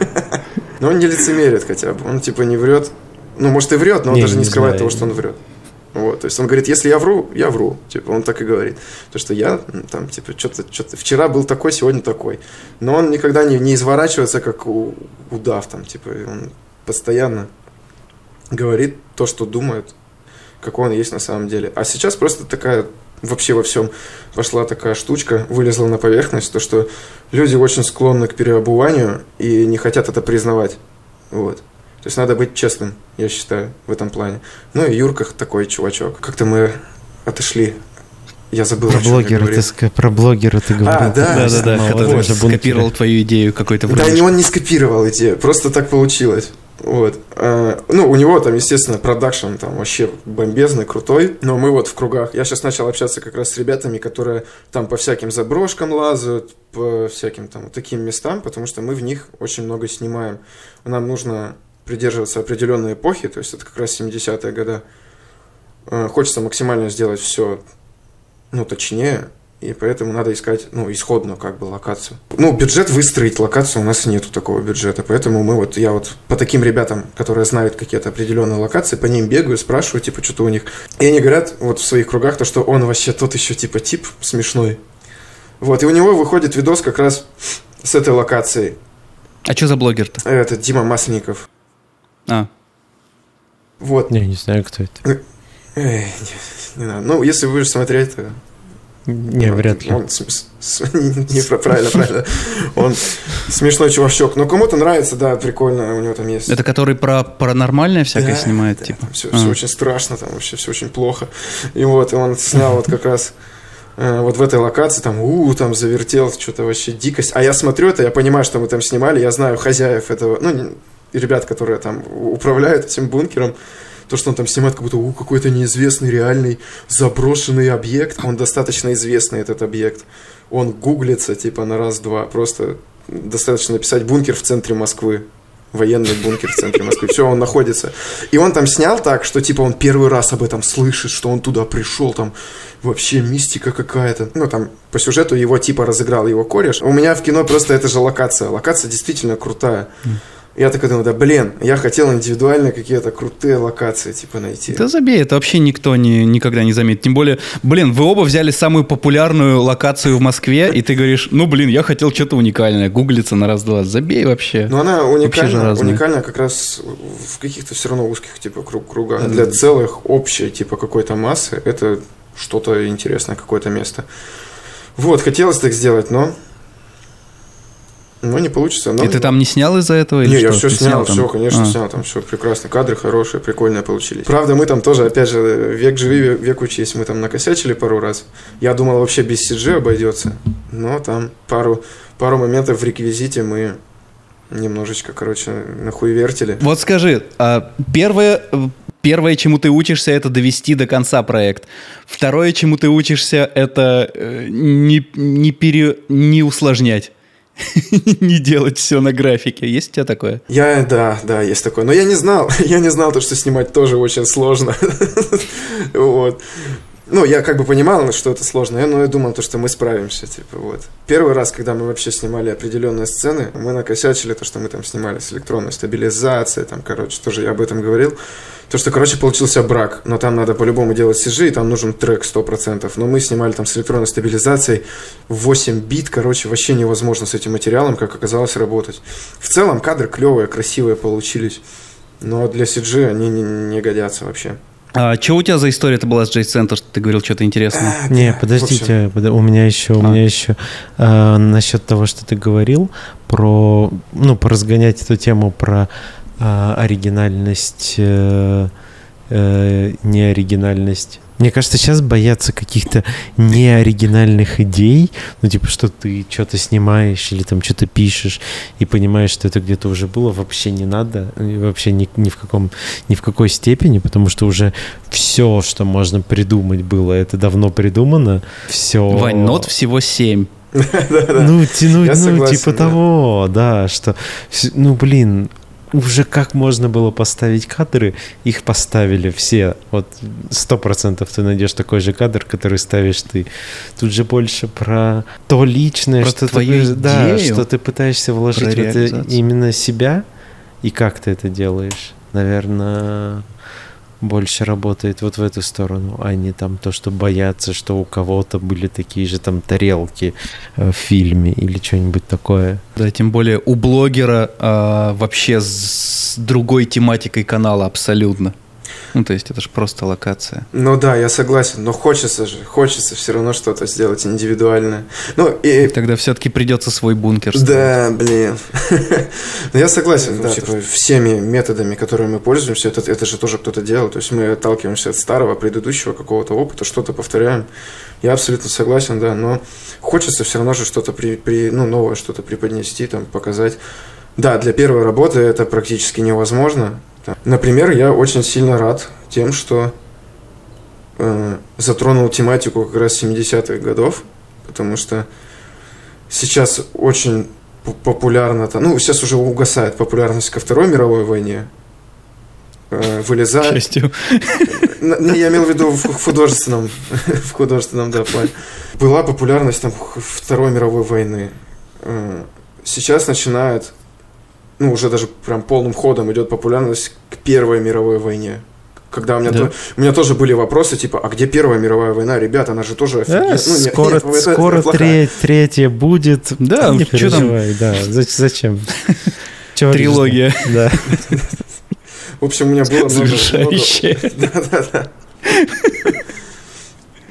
Но он не лицемерит хотя бы, он типа не врет. Ну, может и врет, но он даже не скрывает того, что он врет. Вот, то есть он говорит, если я вру, я вру. Типа, он так и говорит. То, что я там, типа, что-то, что-то, вчера был такой, сегодня такой. Но он никогда не, не изворачивается, как у, удав там, типа, он постоянно говорит то, что думает, какой он есть на самом деле. А сейчас просто такая вообще во всем пошла такая штучка, вылезла на поверхность, то, что люди очень склонны к переобуванию и не хотят это признавать. Вот. То есть надо быть честным, я считаю, в этом плане. Ну и Юрка такой чувачок. Как-то мы отошли я забыл, про блогера ты, про блогера ты говорил. А, да, да, да, да который вот, скопировал твою идею какой-то Да, не он не скопировал идею, просто так получилось. Вот. А, ну, у него там, естественно, продакшн там вообще бомбезный, крутой. Но мы вот в кругах. Я сейчас начал общаться как раз с ребятами, которые там по всяким заброшкам лазают, по всяким там таким местам, потому что мы в них очень много снимаем. Нам нужно придерживаться определенной эпохи, то есть это как раз 70-е годы. Э, хочется максимально сделать все ну, точнее, и поэтому надо искать, ну, исходную как бы локацию. Ну, бюджет выстроить локацию, у нас нету такого бюджета, поэтому мы вот, я вот по таким ребятам, которые знают какие-то определенные локации, по ним бегаю, спрашиваю, типа, что-то у них. И они говорят вот в своих кругах, то, что он вообще тот еще типа тип смешной. Вот, и у него выходит видос как раз с этой локацией. А что за блогер-то? Это Дима Масленников. А. Вот. Не, не знаю, кто это. Эй, не, не надо. Ну, если будешь смотреть, то... Не, вряд ли. Он, не, правильно, правильно. Он смешной чувачок. Но кому-то нравится, да, прикольно, у него там есть. Это который про паранормальное всякое да, снимает, да, типа? Там все, а. все очень страшно, там вообще все очень плохо. И вот, и он снял вот как раз э, вот в этой локации, там, у, там завертел, что-то вообще дикость. А я смотрю это, я понимаю, что мы там снимали, я знаю хозяев этого, ну, ребят, которые там управляют этим бункером, то, что он там снимает, как будто у, какой-то неизвестный, реальный, заброшенный объект. Он достаточно известный, этот объект. Он гуглится, типа, на раз-два. Просто достаточно написать «бункер в центре Москвы». Военный бункер в центре Москвы. Все, он находится. И он там снял так, что, типа, он первый раз об этом слышит, что он туда пришел, там вообще мистика какая-то. Ну, там, по сюжету его, типа, разыграл его кореш. У меня в кино просто это же локация. Локация действительно крутая. Я такой думаю, да блин, я хотел индивидуально какие-то крутые локации типа найти. Да забей, это вообще никто не, никогда не заметит. Тем более, блин, вы оба взяли самую популярную локацию в Москве, и ты говоришь, ну блин, я хотел что-то уникальное, гуглиться на раз-два. Забей вообще. Ну она уникальна, уникальна как раз в каких-то все равно узких типа круг, кругах. Для целых общей типа какой-то массы это что-то интересное, какое-то место. Вот, хотелось так сделать, но Ну, не получится. Но... И ты там не снял из-за этого? Или не, что? я все Ты снял, там? все, конечно, А. снял. Там все прекрасно. Кадры хорошие, прикольные получились. Правда, мы там тоже, опять же, век живи, век, учись. Мы там накосячили пару раз. Я думал, вообще без CG обойдется. Но там пару, пару моментов в реквизите мы немножечко, короче, нахуевертили. Вот скажи, а первое, первое, чему ты учишься, это довести до конца проект. Второе, чему ты учишься, это э, не, не, пере, не усложнять. не делать все на графике. Есть у тебя такое? Я, да, да, есть такое. Но я не знал, я не знал то, что снимать тоже очень сложно. Вот. Ну, я как бы понимал, что это сложно, но я думал, то, что мы справимся, типа, вот. Первый раз, когда мы вообще снимали определенные сцены, мы накосячили то, что мы там снимали с электронной стабилизацией, там, короче, тоже я об этом говорил. То, что, короче, получился брак, но там надо по-любому делать CG, и там нужен трек 100%. Но мы снимали там с электронной стабилизацией 8 бит, короче, вообще невозможно с этим материалом, как оказалось, работать. В целом кадры клевые, красивые получились, но для CG они не, не годятся вообще. А что у тебя за история это была с Джей Центр, что ты говорил что-то интересное? Не, В общем, подождите, подо- у меня еще, у А. меня еще э, насчет того, что ты говорил про, ну, поразгонять эту тему про э, оригинальность, э, э, неоригинальность. Мне кажется, сейчас боятся каких-то неоригинальных идей, ну, типа, что ты что-то снимаешь или там что-то пишешь и понимаешь, что это где-то уже было, вообще не надо, вообще ни, ни, в каком, ни в какой степени, потому что уже все, что можно придумать было, это давно придумано, все... Вань, нот всего 7. Ну, ти- ну, ну, типа того, да, что, ну, блин, уже как можно было поставить кадры, их поставили все. Вот сто процентов ты найдешь такой же кадр, который ставишь ты. Тут же больше про то личное, Про что твою ты, да, идею, что ты пытаешься вложить в это именно себя и как ты это делаешь. Наверное, больше работает вот в эту сторону, а не там то, что боятся, что у кого-то были такие же там тарелки э, в фильме или что-нибудь такое. Да, тем более у блогера а, вообще с другой тематикой канала абсолютно. Ну, то есть это же просто локация. Ну да, я согласен, но хочется же, хочется все равно что-то сделать индивидуальное. Ну и Тогда все-таки придется свой бункер строить. Да, блин. Но я согласен, да, типа, всеми методами, которыми мы пользуемся, это, это же тоже кто-то делал. То есть мы отталкиваемся от старого, предыдущего какого-то опыта, что-то повторяем. Я абсолютно согласен, да, но хочется все равно же что-то при, при, ну, новое что-то преподнести, там, показать. Да, для первой работы это практически невозможно. Например, я очень сильно рад тем, что э, затронул тематику как раз 70-х годов, потому что сейчас очень популярно, там, ну, сейчас уже угасает популярность ко Второй мировой войне, э, К вылезает, счастью. Н- не, я имел в виду в художественном, в художественном, да, плане. Была популярность там Второй мировой войны. Э, Сейчас начинает, ну, уже даже прям полным ходом идет популярность к Первой мировой войне. Когда у меня, Да. то- у меня тоже были вопросы, типа, а где Первая мировая война? Ребята, она же тоже Э, офигенная. Ну, нет, скоро нет, это- это скоро плохая. тре- третья будет. Да, не там? переживай, да. Зач- Зачем? Трилогия. Да. В общем, у меня было много- Завершающая. Да-да-да.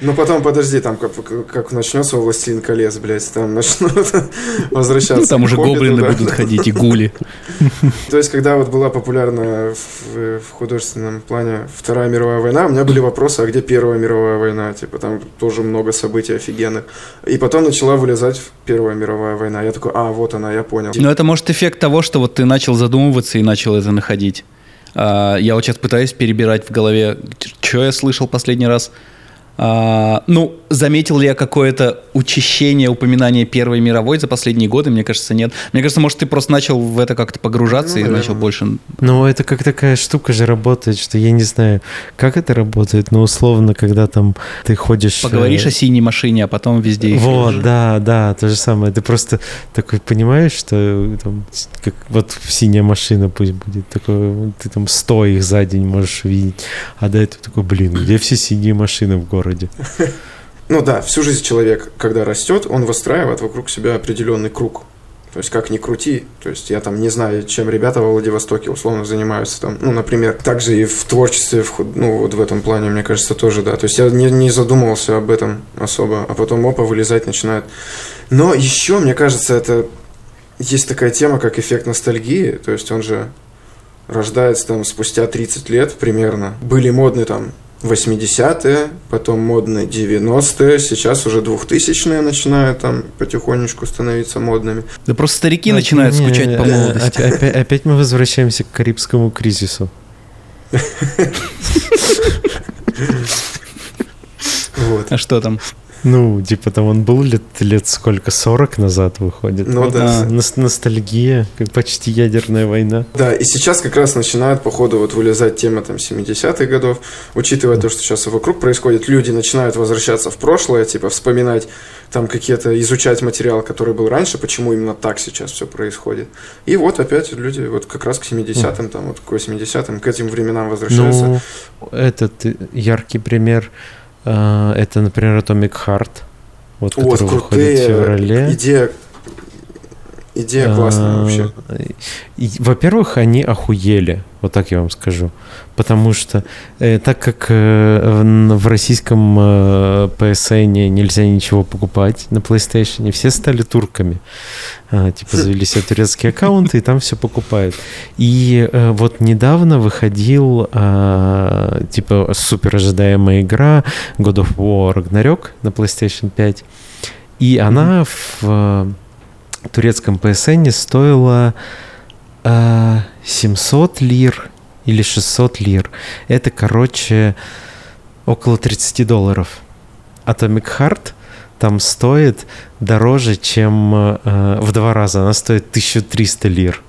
Ну потом, подожди, там как, как начнется «Властелин колец», блядь, там начнут возвращаться. Ну, там уже гоблины да. будут ходить и гули. То есть, когда вот была популярна в, в художественном плане Вторая мировая война, у меня были вопросы, а где Первая мировая война? Типа, там тоже много событий офигенных. И потом начала вылезать Первая мировая война. Я такой, а, вот она, я понял. Но это может эффект того, что вот ты начал задумываться и начал это находить. А, Я вот сейчас пытаюсь перебирать в голове, что я слышал последний раз. А, ну, заметил ли я какое-то учащение упоминания Первой мировой за последние годы? Мне кажется, нет. Мне кажется, может, ты просто начал в это как-то погружаться Ну, и наверное. начал больше... Ну, это как такая штука же работает, что я не знаю, как это работает, но условно, когда там ты ходишь... Поговоришь э, о синей машине, а потом везде... Вот, же. да, да, то же самое. Ты просто такой понимаешь, что э, там, как вот синяя машина пусть будет, такой, ты там 100 их за день можешь увидеть, а до этого такой, блин, где все синие машины в городе? Ну да, всю жизнь человек, когда растет, он выстраивает вокруг себя определенный круг. То есть, как ни крути, то есть я там не знаю, чем ребята во Владивостоке условно занимаются там, ну, например, также и в творчестве, в, ну, вот в этом плане, мне кажется, тоже, да. То есть я не, не задумывался об этом особо, а потом опа вылезать начинает. Но еще, мне кажется, это есть такая тема, как эффект ностальгии, то есть он же рождается там спустя 30 лет примерно. Были модны там 80-е, потом модные 90-е, сейчас уже 2000-е начинают там потихонечку становиться модными. Да просто старики а, начинают не, скучать не, по молодости. Опять, опять мы возвращаемся к Карибскому кризису. Вот. А что там? Ну, типа там он был лет, лет сколько, 40 назад выходит. Ну да. Но- ностальгия, как почти ядерная война. Да, и сейчас как раз начинают, походу, вот вылезать тема там 70-х годов. Учитывая то, что сейчас вокруг происходит, люди начинают возвращаться в прошлое, типа вспоминать там какие-то, изучать материал, который был раньше, почему именно так сейчас все происходит. И вот опять люди вот как раз к 70-м, там вот к 80-м, к этим временам возвращаются. Ну, этот яркий пример – это, например, Atomic Heart, вот, О, который выходит в феврале. Идея Идея классная а, вообще. Во-первых, они охуели, вот так я вам скажу. Потому что э, так как э, в, российском э, PSN нельзя ничего покупать на PlayStation, все стали турками. А, типа завели себе турецкие аккаунты и там все покупают. И э, вот недавно выходил э, типа супер ожидаемая игра God of War Ragnarok на PlayStation 5. И она в турецком PSN стоила э, 700 лир или 600 лир. Это, короче, около 30 долларов. Atomic Heart там стоит дороже, чем э, в два раза. Она стоит 1300 лир.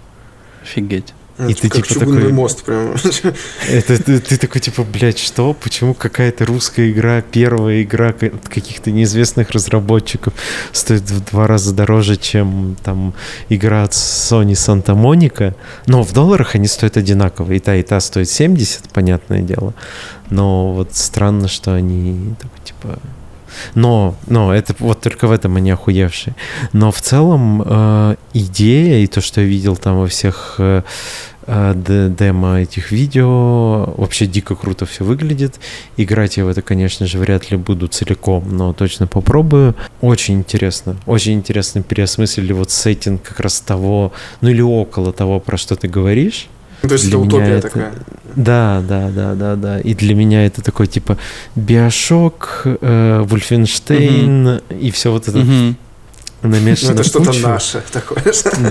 Офигеть. И ты как типа такой... мост прям. Это, ты, ты такой типа, блядь, что? Почему какая-то русская игра, первая игра от каких-то неизвестных разработчиков стоит в два раза дороже, чем там игра от Sony Santa Monica? Но в долларах они стоят одинаково. И та, и та стоит 70, понятное дело. Но вот странно, что они такой, типа, но, но это вот только в этом они охуевшие. Но в целом э, идея и то, что я видел там во всех э, э демо этих видео, вообще дико круто все выглядит. Играть я в это, конечно же, вряд ли буду целиком, но точно попробую. Очень интересно. Очень интересно переосмыслили вот сеттинг как раз того, ну или около того, про что ты говоришь. То есть это утопия это... такая. Да, да, да, да, да. И для меня это такой типа Биошок, э, Вульфенштейн угу. и все вот это. Угу. Намешано ну, это что-то наше такое.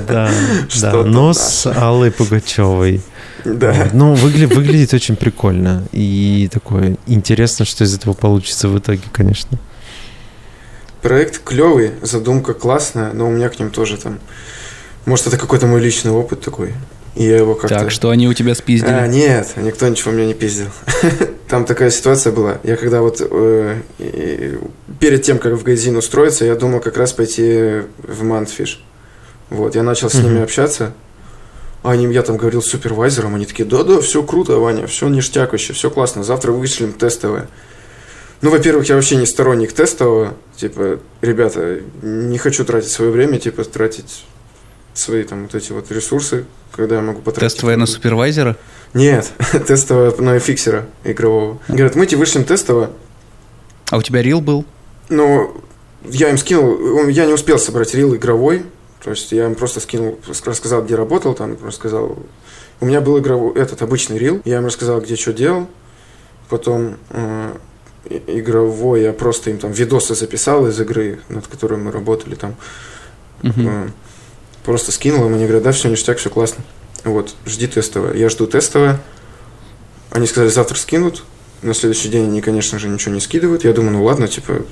Да, да. Но с Аллой Пугачевой. Да. Ну, выглядит, выглядит очень прикольно. И такое интересно, что из этого получится в итоге, конечно. Проект клевый, задумка классная, но у меня к ним тоже там... Может, это какой-то мой личный опыт такой. И я его как-то... Так, что они у тебя спиздили? А, нет, никто ничего у меня не пиздил. Там такая ситуация была. Я когда вот э, перед тем, как в Гайзин устроиться, я думал как раз пойти в Мантфиш. Вот, я начал с ними общаться. Они, я там говорил с супервайзером, они такие, да-да, все круто, Ваня, все ништяк вообще, все классно, завтра вышлем тестовое. Ну, во-первых, я вообще не сторонник тестового, типа, ребята, не хочу тратить свое время, типа, тратить свои там вот эти вот ресурсы, когда я могу потратить. Тестовая на супервайзера? Нет, тестовая на фиксера игрового. Говорят, мы тебе вышлем тестово. А у тебя рил был? Ну, я им скинул, я не успел собрать рил игровой, то есть я им просто скинул, рассказал, где работал, там рассказал. У меня был игровой, этот обычный рил, я им рассказал, где что делал, потом э, игровой я просто им там видосы записал из игры, над которой мы работали там. Uh-huh. Просто скинул им, они говорят, да, все ништяк, все классно. Вот, жди тестовое. Я жду тестовое. Они сказали, завтра скинут. На следующий день они, конечно же, ничего не скидывают. Я думаю, ну ладно, типа,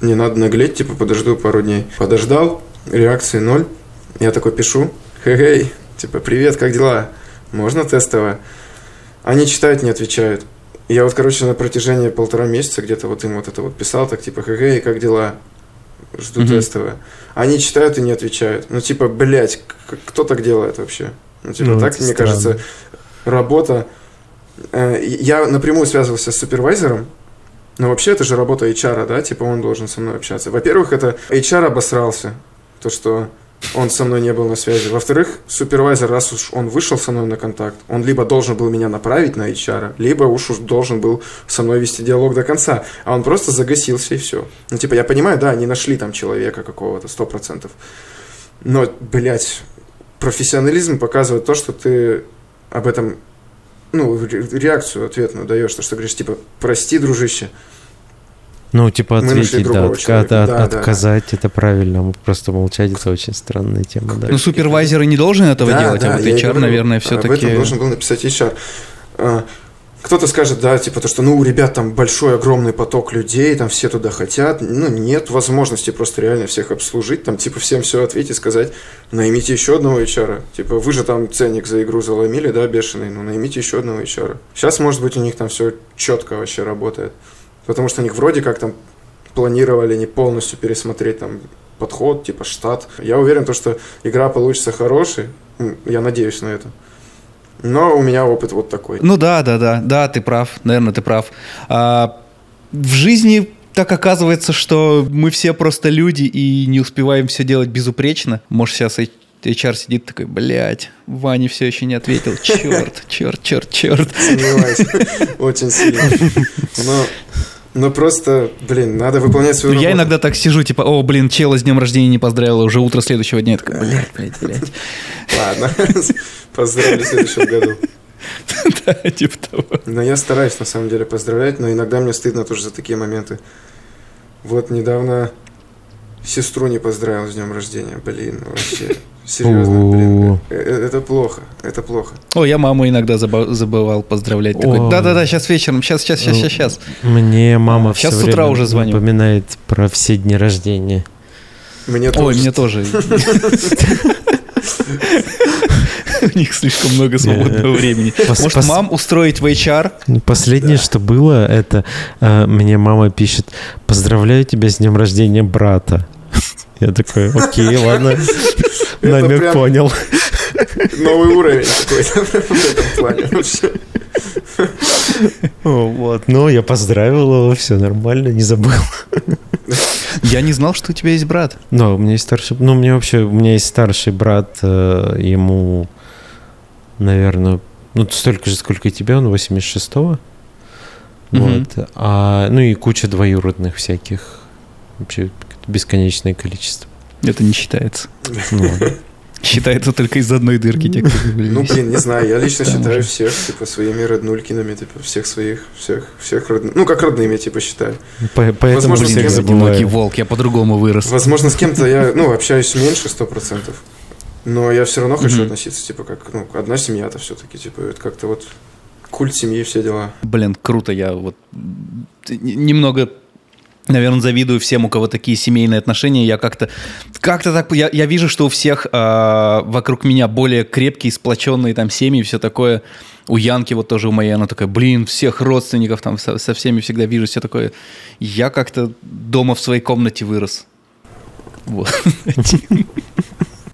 не надо наглеть, типа, подожду пару дней. Подождал, реакции ноль. Я такой пишу, хей, типа, привет, как дела? Можно тестовое? Они читают, не отвечают. Я вот, короче, на протяжении полтора месяца где-то вот им вот это вот писал, так типа, хей, как дела? Жду mm-hmm. тестовое. Они читают и не отвечают. Ну, типа, блядь, кто так делает вообще? Ну, типа, ну, так, мне странно. кажется, работа... Э, я напрямую связывался с супервайзером, но вообще это же работа HR, да, типа он должен со мной общаться. Во-первых, это HR обосрался, то, что он со мной не был на связи. Во-вторых, супервайзер, раз уж он вышел со мной на контакт, он либо должен был меня направить на HR, либо уж уж должен был со мной вести диалог до конца. А он просто загасился и все. Ну, типа, я понимаю, да, они нашли там человека какого-то, сто процентов. Но, блядь, профессионализм показывает то, что ты об этом, ну, реакцию ответную даешь, то, что говоришь, типа, прости, дружище, ну, типа ответить, да, от, от, да, отказать да. это правильно, просто молчать это очень странная тема. Да. Ну, супервайзер не должен этого да, делать, да, а вот HR, говорю, наверное, все-таки... Об этом должен был написать HR. А, кто-то скажет, да, типа то, что, ну, у ребят там большой, огромный поток людей, там все туда хотят. Ну, нет возможности просто реально всех обслужить, там, типа, всем все ответить, сказать, наймите еще одного HR. Типа, вы же там ценник за игру заломили, да, бешеный, ну, наймите еще одного HR. Сейчас, может быть, у них там все четко вообще работает. Потому что у них вроде как там планировали не полностью пересмотреть там подход, типа штат. Я уверен, то, что игра получится хорошей. Я надеюсь на это. Но у меня опыт вот такой. Ну да, да, да, да, ты прав, наверное, ты прав. А, в жизни так оказывается, что мы все просто люди и не успеваем все делать безупречно. Может, сейчас HR сидит такой, блядь, Ваня все еще не ответил. Черт, черт, черт, черт. Сомневаюсь. Очень сильно. Но ну просто, блин, надо выполнять свою ну, работу. Я иногда так сижу, типа, о, блин, чела с днем рождения не поздравила, уже утро следующего дня. Я такой, блядь, блядь, блядь. Ладно, поздравлю в следующем году. Да, типа того. Но я стараюсь, на самом деле, поздравлять, но иногда мне стыдно тоже за такие моменты. Вот недавно сестру не поздравил с днем рождения, блин, вообще. Серьезно, блин. Э, э, это плохо, это плохо. О, я маму иногда забывал поздравлять. Такой, да-да-да, сейчас вечером, сейчас, сейчас, сейчас, сейчас, сейчас. Мне мама сейчас с утра уже звонит. напоминает про все дни рождения. Мне тоже. Ой, мне тоже. У них слишком много свободного времени. Может, мам устроить в HR? Последнее, что было, это э, мне мама пишет, поздравляю тебя с днем рождения брата. Я такой, окей, ладно. Намек понял. Новый уровень какой-то в этом плане вообще. Вот, но я поздравил его, все нормально, не забыл. Я не знал, что у тебя есть брат. Ну, у меня есть старший, ну, у меня вообще, у меня есть старший брат, э, ему, наверное, ну, столько же, сколько и тебе, он 86-го. Вот. А, ну и куча двоюродных всяких. Вообще бесконечное количество. Это не считается. Ну, считается только из одной дырки. Те, ну, блин, не знаю, я лично считаю всех, типа, своими роднулькиными, типа, всех своих, всех, всех родных, ну, как родными, типа, считаю. поэтому Возможно, всех одинокий волк, я по-другому вырос. Возможно, с кем-то я, ну, общаюсь меньше, сто процентов, но я все равно хочу относиться, типа, как, ну, одна семья-то все-таки, типа, это как-то вот культ семьи, все дела. Блин, круто, я вот немного Наверное, завидую всем, у кого такие семейные отношения. Я как-то, как-то так, я, я вижу, что у всех э, вокруг меня более крепкие, сплоченные там семьи, все такое. У Янки вот тоже у моей, она такая, блин, всех родственников там со, со всеми всегда вижу, все такое. Я как-то дома в своей комнате вырос. Вот.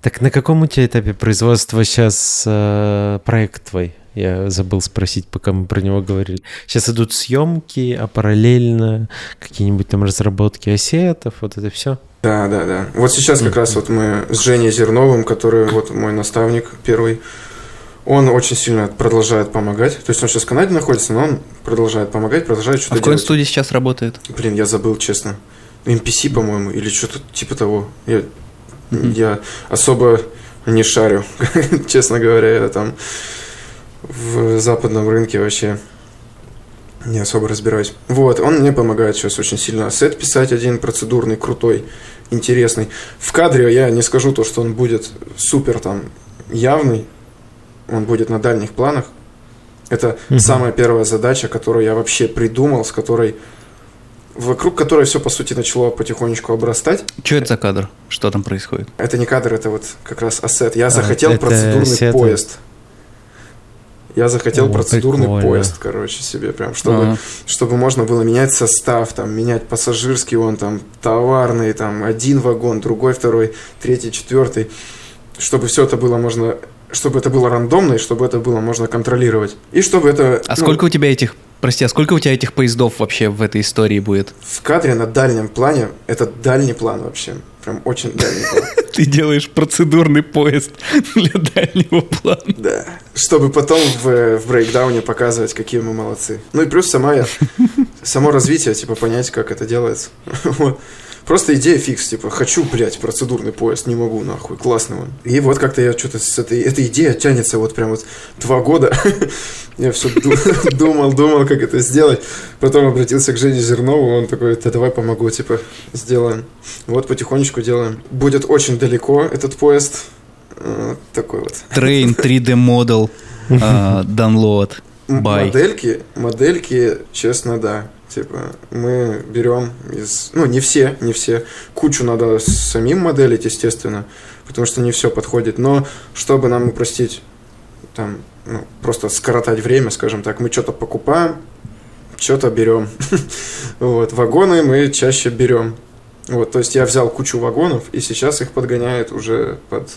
Так на каком у тебя этапе производства сейчас э, проект твой? Я забыл спросить, пока мы про него говорили. Сейчас идут съемки, а параллельно какие-нибудь там разработки ассетов, вот это все. Да, да, да. Вот сейчас как раз вот мы с Женей Зерновым, который вот мой наставник первый, он очень сильно продолжает помогать. То есть он сейчас в Канаде находится, но он продолжает помогать, продолжает что-то а в какой студии сейчас работает? Блин, я забыл, честно. MPC, по-моему, или что-то типа того. Я. я особо не шарю, честно говоря. Я там в западном рынке вообще не особо разбираюсь. Вот, он мне помогает сейчас очень сильно. Сет писать один процедурный, крутой, интересный. В кадре я не скажу то, что он будет супер там явный. Он будет на дальних планах. Это угу. самая первая задача, которую я вообще придумал, с которой вокруг которой все, по сути, начало потихонечку обрастать. Что это за кадр? Что там происходит? Это не кадр, это вот как раз ассет. Я а, захотел процедурный сеты. поезд. Я захотел О, процедурный прикольно. поезд, короче, себе прям, чтобы, ага. чтобы можно было менять состав, там, менять пассажирский он, там, товарный, там, один вагон, другой, второй, третий, четвертый, чтобы все это было можно, чтобы это было рандомно, и чтобы это было можно контролировать. И чтобы это... А ну, сколько у тебя этих Прости, а сколько у тебя этих поездов вообще в этой истории будет? В кадре на дальнем плане, это дальний план вообще. Прям очень дальний план. Ты делаешь процедурный поезд для дальнего плана. Да. Чтобы потом в, в брейкдауне показывать, какие мы молодцы. Ну и плюс сама я, само развитие, типа понять, как это делается. Просто идея фикс, типа, хочу, блядь, процедурный поезд, не могу, нахуй, классный он. И вот как-то я что-то с этой, эта идея тянется вот прям вот два года. я все думал, думал, как это сделать. Потом обратился к Жене Зернову, он такой, да давай помогу, типа, сделаем. Вот потихонечку делаем. Будет очень далеко этот поезд. Э, такой вот. Train 3D Model uh, Download. Модельки, модельки, честно, да. Типа, мы берем из... Ну, не все, не все. Кучу надо самим моделить, естественно, потому что не все подходит. Но чтобы нам упростить, там, ну, просто скоротать время, скажем так, мы что-то покупаем, что-то берем. вот, вагоны мы чаще берем. Вот, то есть я взял кучу вагонов, и сейчас их подгоняют уже под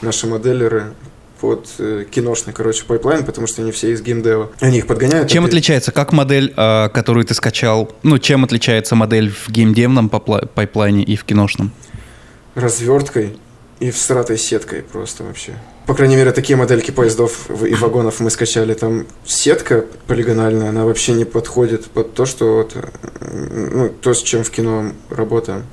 наши моделеры под э, киношный, короче, пайплайн, потому что они все из геймдева. Они их подгоняют. Чем отличается, как модель, э, которую ты скачал, ну, чем отличается модель в геймдевном пайплайне и в киношном? Разверткой и всратой сеткой просто вообще. По крайней мере, такие модельки поездов и вагонов мы скачали. Там сетка полигональная, она вообще не подходит под то, что вот, ну, то, с чем в кино работаем.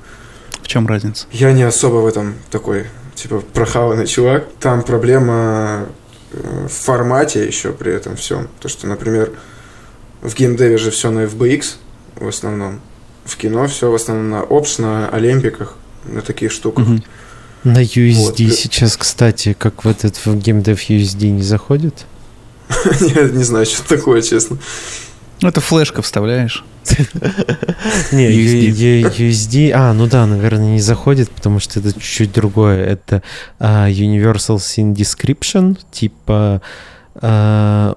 В чем разница? Я не особо в этом такой типа прохаванный чувак. Там проблема э, в формате еще при этом всем. То, что, например, в геймдеве же все на FBX в основном. В кино все в основном на Ops, на Олимпиках, на таких штуках. Угу. На USD вот. сейчас, кстати, как в этот в геймдев USD не заходит? Я не знаю, что такое, честно. Ну, это флешка вставляешь. Не, USD. А, ну да, наверное, не заходит, потому что это чуть-чуть другое. Это uh, Universal Scene Description, типа uh,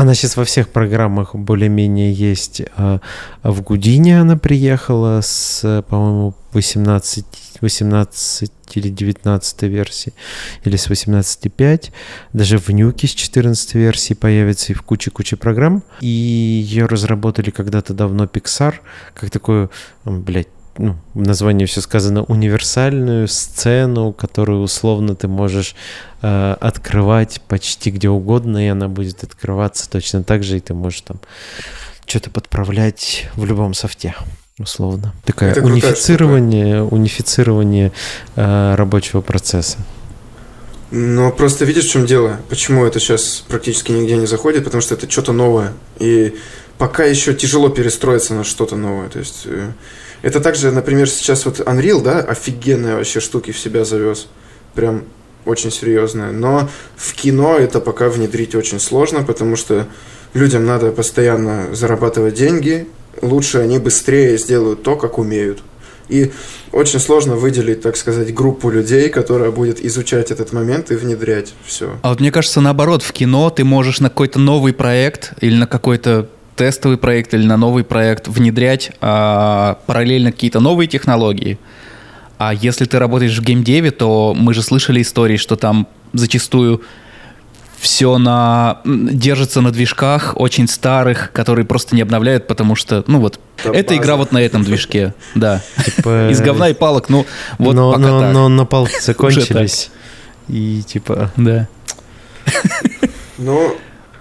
она сейчас во всех программах более-менее есть. Uh, в Гудине она приехала с, по-моему, 18 18 или 19 версии, или с 18.5. Даже в Нюке с 14 версии появится и в куче-куче программ. И ее разработали когда-то давно Pixar, как такую, блядь, ну, в названии все сказано, универсальную сцену, которую условно ты можешь э, открывать почти где угодно, и она будет открываться точно так же, и ты можешь там что-то подправлять в любом софте условно. Такое Это унифицирование, унифицирование э, рабочего процесса. Но просто видишь, в чем дело? Почему это сейчас практически нигде не заходит? Потому что это что-то новое. И пока еще тяжело перестроиться на что-то новое. То есть э, это также, например, сейчас вот Unreal, да, офигенные вообще штуки в себя завез. Прям очень серьезные. Но в кино это пока внедрить очень сложно, потому что людям надо постоянно зарабатывать деньги, лучше они быстрее сделают то, как умеют. И очень сложно выделить, так сказать, группу людей, которая будет изучать этот момент и внедрять все. А вот мне кажется, наоборот, в кино ты можешь на какой-то новый проект или на какой-то тестовый проект или на новый проект внедрять а, параллельно какие-то новые технологии. А если ты работаешь в геймдеве, то мы же слышали истории, что там зачастую все на держится на движках очень старых, которые просто не обновляют, потому что, ну вот, Там эта база. игра вот на этом движке, да. Типа... Из говна и палок, ну вот но, пока но, так. но на палки закончились. И типа... Да. Ну,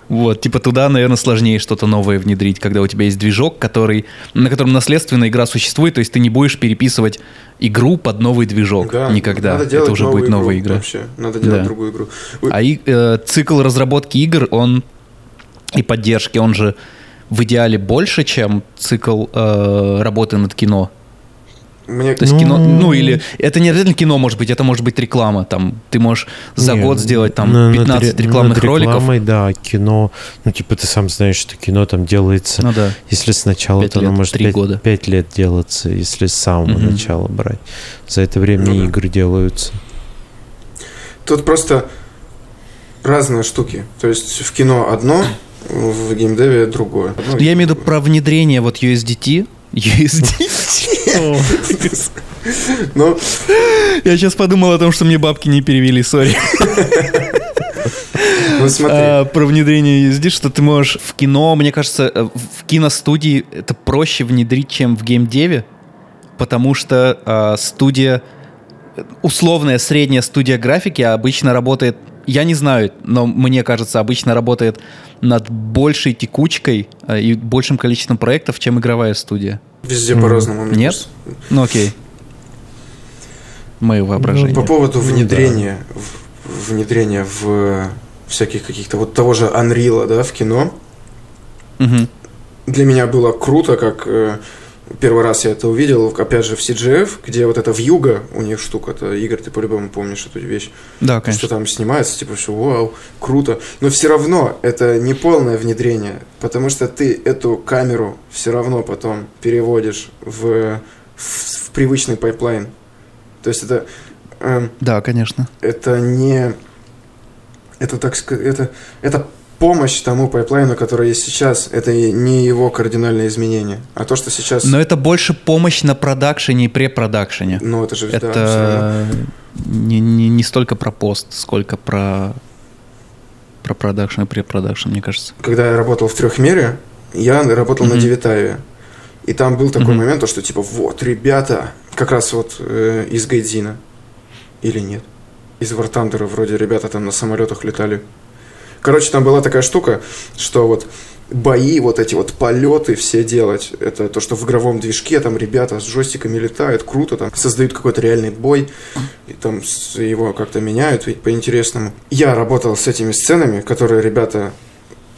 вот, типа туда, наверное, сложнее что-то новое внедрить, когда у тебя есть движок, который, на котором наследственная игра существует, то есть ты не будешь переписывать игру под новый движок да, никогда. Надо делать Это уже будет новая игра. Вообще, надо делать да. другую игру. А и, э, цикл разработки игр, он и поддержки, он же в идеале больше, чем цикл э, работы над кино. Мне... То есть ну... кино, ну или это не обязательно кино может быть, это может быть реклама. Там ты можешь за не, год сделать там на, 15 над, рекламных над рекламой, роликов. Да, кино, ну типа ты сам знаешь, что кино там делается. Ну да. Если сначала, то оно может 5, года. 5 лет делаться, если с самого угу. начала брать. За это время ну, игры да. делаются. Тут просто разные штуки. То есть в кино одно, в геймдеве другое. Одно Я имею в виду про внедрение вот USDT USD. Ну, я сейчас подумал о том, что мне бабки не перевели, сори. Ну, смотри. А, про внедрение USD, что ты можешь в кино, мне кажется, э, в киностудии это проще внедрить, чем в геймдеве, потому что а, студия, условная средняя студия графики обычно работает я не знаю, но мне кажется, обычно работает над большей текучкой э, и большим количеством проектов, чем игровая студия. Везде М, по-разному, Нет? кажется. Ну окей. Мое воображение. По поводу Ну, внедрения, в- внедрения в всяких каких-то вот того же Unreal, да, в кино, Мгм. для меня было круто, как э, первый раз я это увидел, опять же, в CGF, где вот эта вьюга, у них штука, это Игорь, ты по-любому помнишь эту вещь, Да, что конечно. там снимается, типа, все, вау, круто. Но все равно это не полное внедрение, потому что ты эту камеру все равно потом переводишь в, в, в привычный пайплайн. То есть это, эм, Да, конечно. это не... Это, так сказать, это, это помощь тому пайплайну, который есть сейчас. Это не его кардинальное изменение. А то, что сейчас... Но это больше помощь на продакшене и препродакшене. Ну, это же, да. Это не, не, не столько про пост, сколько про про продакшн и препродакшн, мне кажется. когда я работал в трехмере, я работал на Мгм. Девятаеве. И там был такой Мгм. момент, то, что типа, вот, ребята, как раз вот э, из Гайдзина. Или нет? Из Вартандера вроде ребята там на самолетах летали. Короче, там была такая штука, что вот бои, вот эти вот полеты все делать, это то, что в игровом движке там ребята с джойстиками летают, круто, там создают какой-то реальный бой, и там его как-то меняют по-интересному. Я работал с этими сценами, которые ребята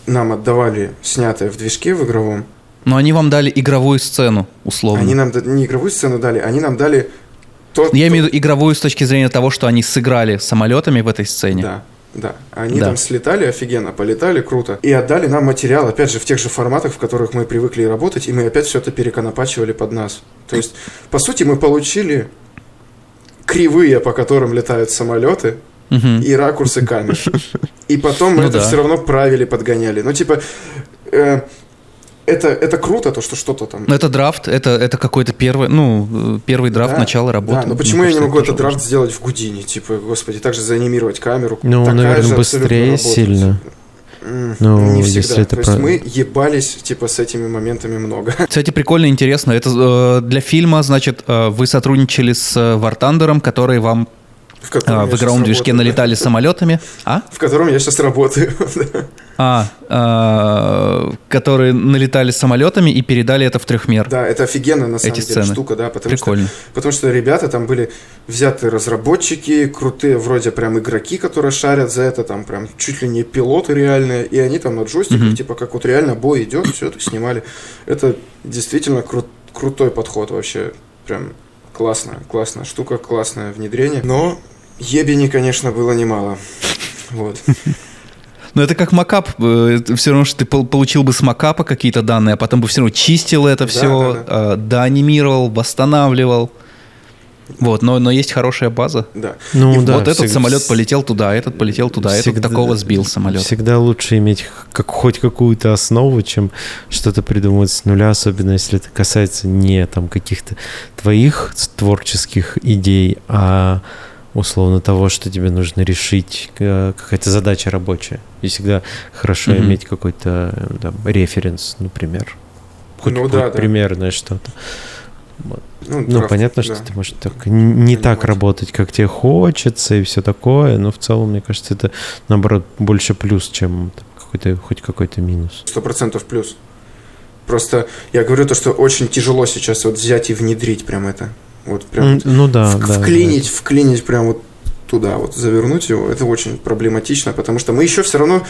нам отдавали, снятые в движке в игровом. Но они вам дали игровую сцену, условно. Они нам не игровую сцену дали, они нам дали то, Я то- имею в виду игровую с точки зрения того, что они сыграли самолетами в этой сцене. Да, да. Они Да. там слетали офигенно, полетали круто. И отдали нам материал, опять же, в тех же форматах, в которых мы привыкли работать, и мы опять все это переконопачивали под нас. То есть, по сути, мы получили кривые, по которым летают самолеты, и ракурсы камер. И потом мы Ну это да. все равно правили, подгоняли. Ну, типа, э, это, это круто, то, что что-то там... Но это драфт, это, это какой-то первый, ну, э, первый драфт Да, начала работы. Да, но почему я не кажется, могу это этот драфт сделать в Гудине? Типа, господи, также заанимировать камеру. Ну, Такая наверное, же быстрее сильно. Ну, не если всегда. это То есть про- мы ебались, типа, с этими моментами много. Кстати, прикольно, интересно. Это э, для фильма, значит, э, вы сотрудничали с э, Вартандером, который вам В, я в игровом движке работаю, да. налетали самолетами. А? В котором я сейчас работаю. да. А, э, которые налетали самолетами и передали это в трехмер. Да, это офигенно на самом Эти деле сцены. штука, да, потому что, Прикольно. потому что ребята там были взяты разработчики, крутые вроде прям игроки, которые шарят за это, там прям чуть ли не пилоты реальные, и они там на джойстиках, Мгм. типа как вот реально бой идет, все это снимали. Это действительно кру- крутой подход вообще, прям классная, классная штука, классное внедрение. Но ебени, конечно, было немало. Вот. Но это как макап. Все равно, что ты пол- получил бы с макапа какие-то данные, а потом бы все равно чистил это Да, все, да, доанимировал, восстанавливал. Вот, но, но есть хорошая база. Да. Ну, И да, вот этот всег- самолет полетел туда, этот полетел туда, этот всегда- такого сбил самолет. Всегда лучше иметь как, хоть какую-то основу, чем что-то придумывать с нуля, особенно если это касается не там каких-то твоих творческих идей, а условно того, что тебе нужно решить, какая-то задача рабочая. И всегда хорошо Мгм. иметь какой-то э, там, референс, например. Хоть, Ну хоть да, да. примерное что-то. Ну, драфт, понятно, да. что ты, может, так, н- не так работать, как тебе хочется, и все такое, но в целом, мне кажется, это, наоборот, больше плюс, чем какой-то, хоть какой-то минус. Сто процентов плюс. Просто я говорю то, что очень тяжело сейчас вот взять и внедрить прям это. Вот прям Ну да, в- да. вклинить, вклинить прям вот туда, вот завернуть его, это очень проблематично, потому что мы еще все равно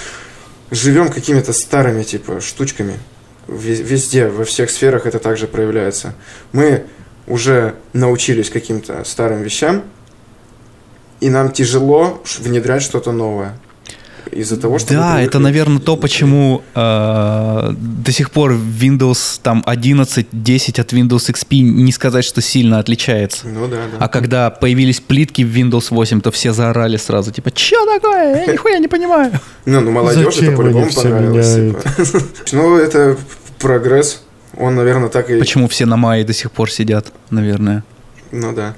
живем какими-то старыми типа штучками. Ве- Везде, во всех сферах это также проявляется. Мы уже научились каким-то старым вещам, и нам тяжело внедрять что-то новое. Из-за того, что... Да, привыкли- это, наверное, то, почему э, до сих пор Windows там 11, 10 от Windows XP не сказать, что сильно отличается. Ну да, да. А когда появились плитки в Windows 8, то все заорали сразу, типа, чё такое? Я нихуя не понимаю. Ну, ну молодежь это по-любому понравилось. типа. Ну, это прогресс. Он, наверное, так и... Почему все на мае до сих пор сидят, наверное. Ну да.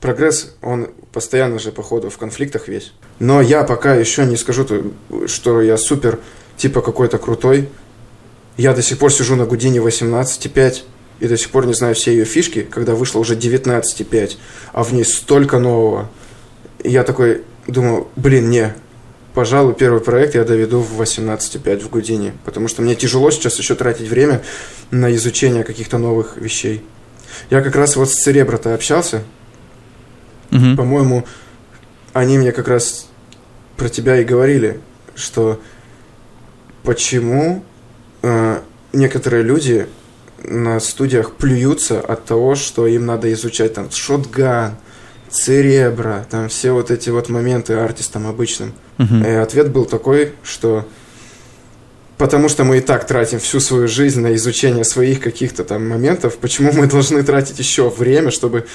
Прогресс, он постоянно же, походу, в конфликтах весь. Но я пока еще не скажу, то, что я супер, типа, какой-то крутой. Я до сих пор сижу на Гудине 18.5 и до сих пор не знаю все ее фишки, когда вышло уже 19.5, а в ней столько нового. И я такой думаю, блин, не, пожалуй, первый проект я доведу в 18,5 в Гудине, потому что мне тяжело сейчас еще тратить время на изучение каких-то новых вещей. Я как раз вот с Церебро-то общался, Мгм. по-моему, они мне как раз про тебя и говорили, что почему э, некоторые люди на студиях плюются от того, что им надо изучать там шотган, церебро, там все вот эти вот моменты артистам обычным. Мгм. И ответ был такой, что потому что мы и так тратим всю свою жизнь на изучение своих каких-то там моментов, почему мы должны тратить еще время, чтобы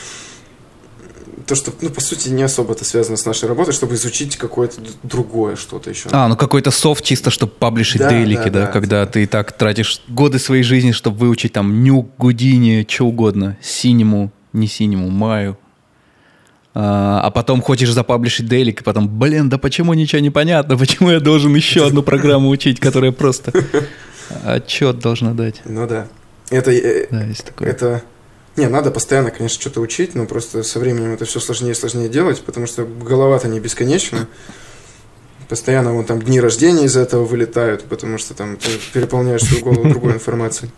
то, что, ну, по сути, не особо это связано с нашей работой, чтобы изучить какое-то другое что-то еще. А, ну какой-то софт чисто, чтобы паблишить Да, дейлики, да, да, да. когда ты и так тратишь годы своей жизни, чтобы выучить там нюк, гудини, что угодно, синему, не синему, маю. А, а потом хочешь запаблишить дейлик, и потом, блин, да почему ничего не понятно, почему я должен еще одну программу учить, которая просто отчет должна дать. Ну да. Это, э, Да, есть такое. это... Не, надо постоянно, конечно, что-то учить, но просто со временем это все сложнее и сложнее делать, потому что голова-то не бесконечна. Постоянно вон там дни рождения из этого вылетают, потому что там ты переполняешь свою голову другой информацией.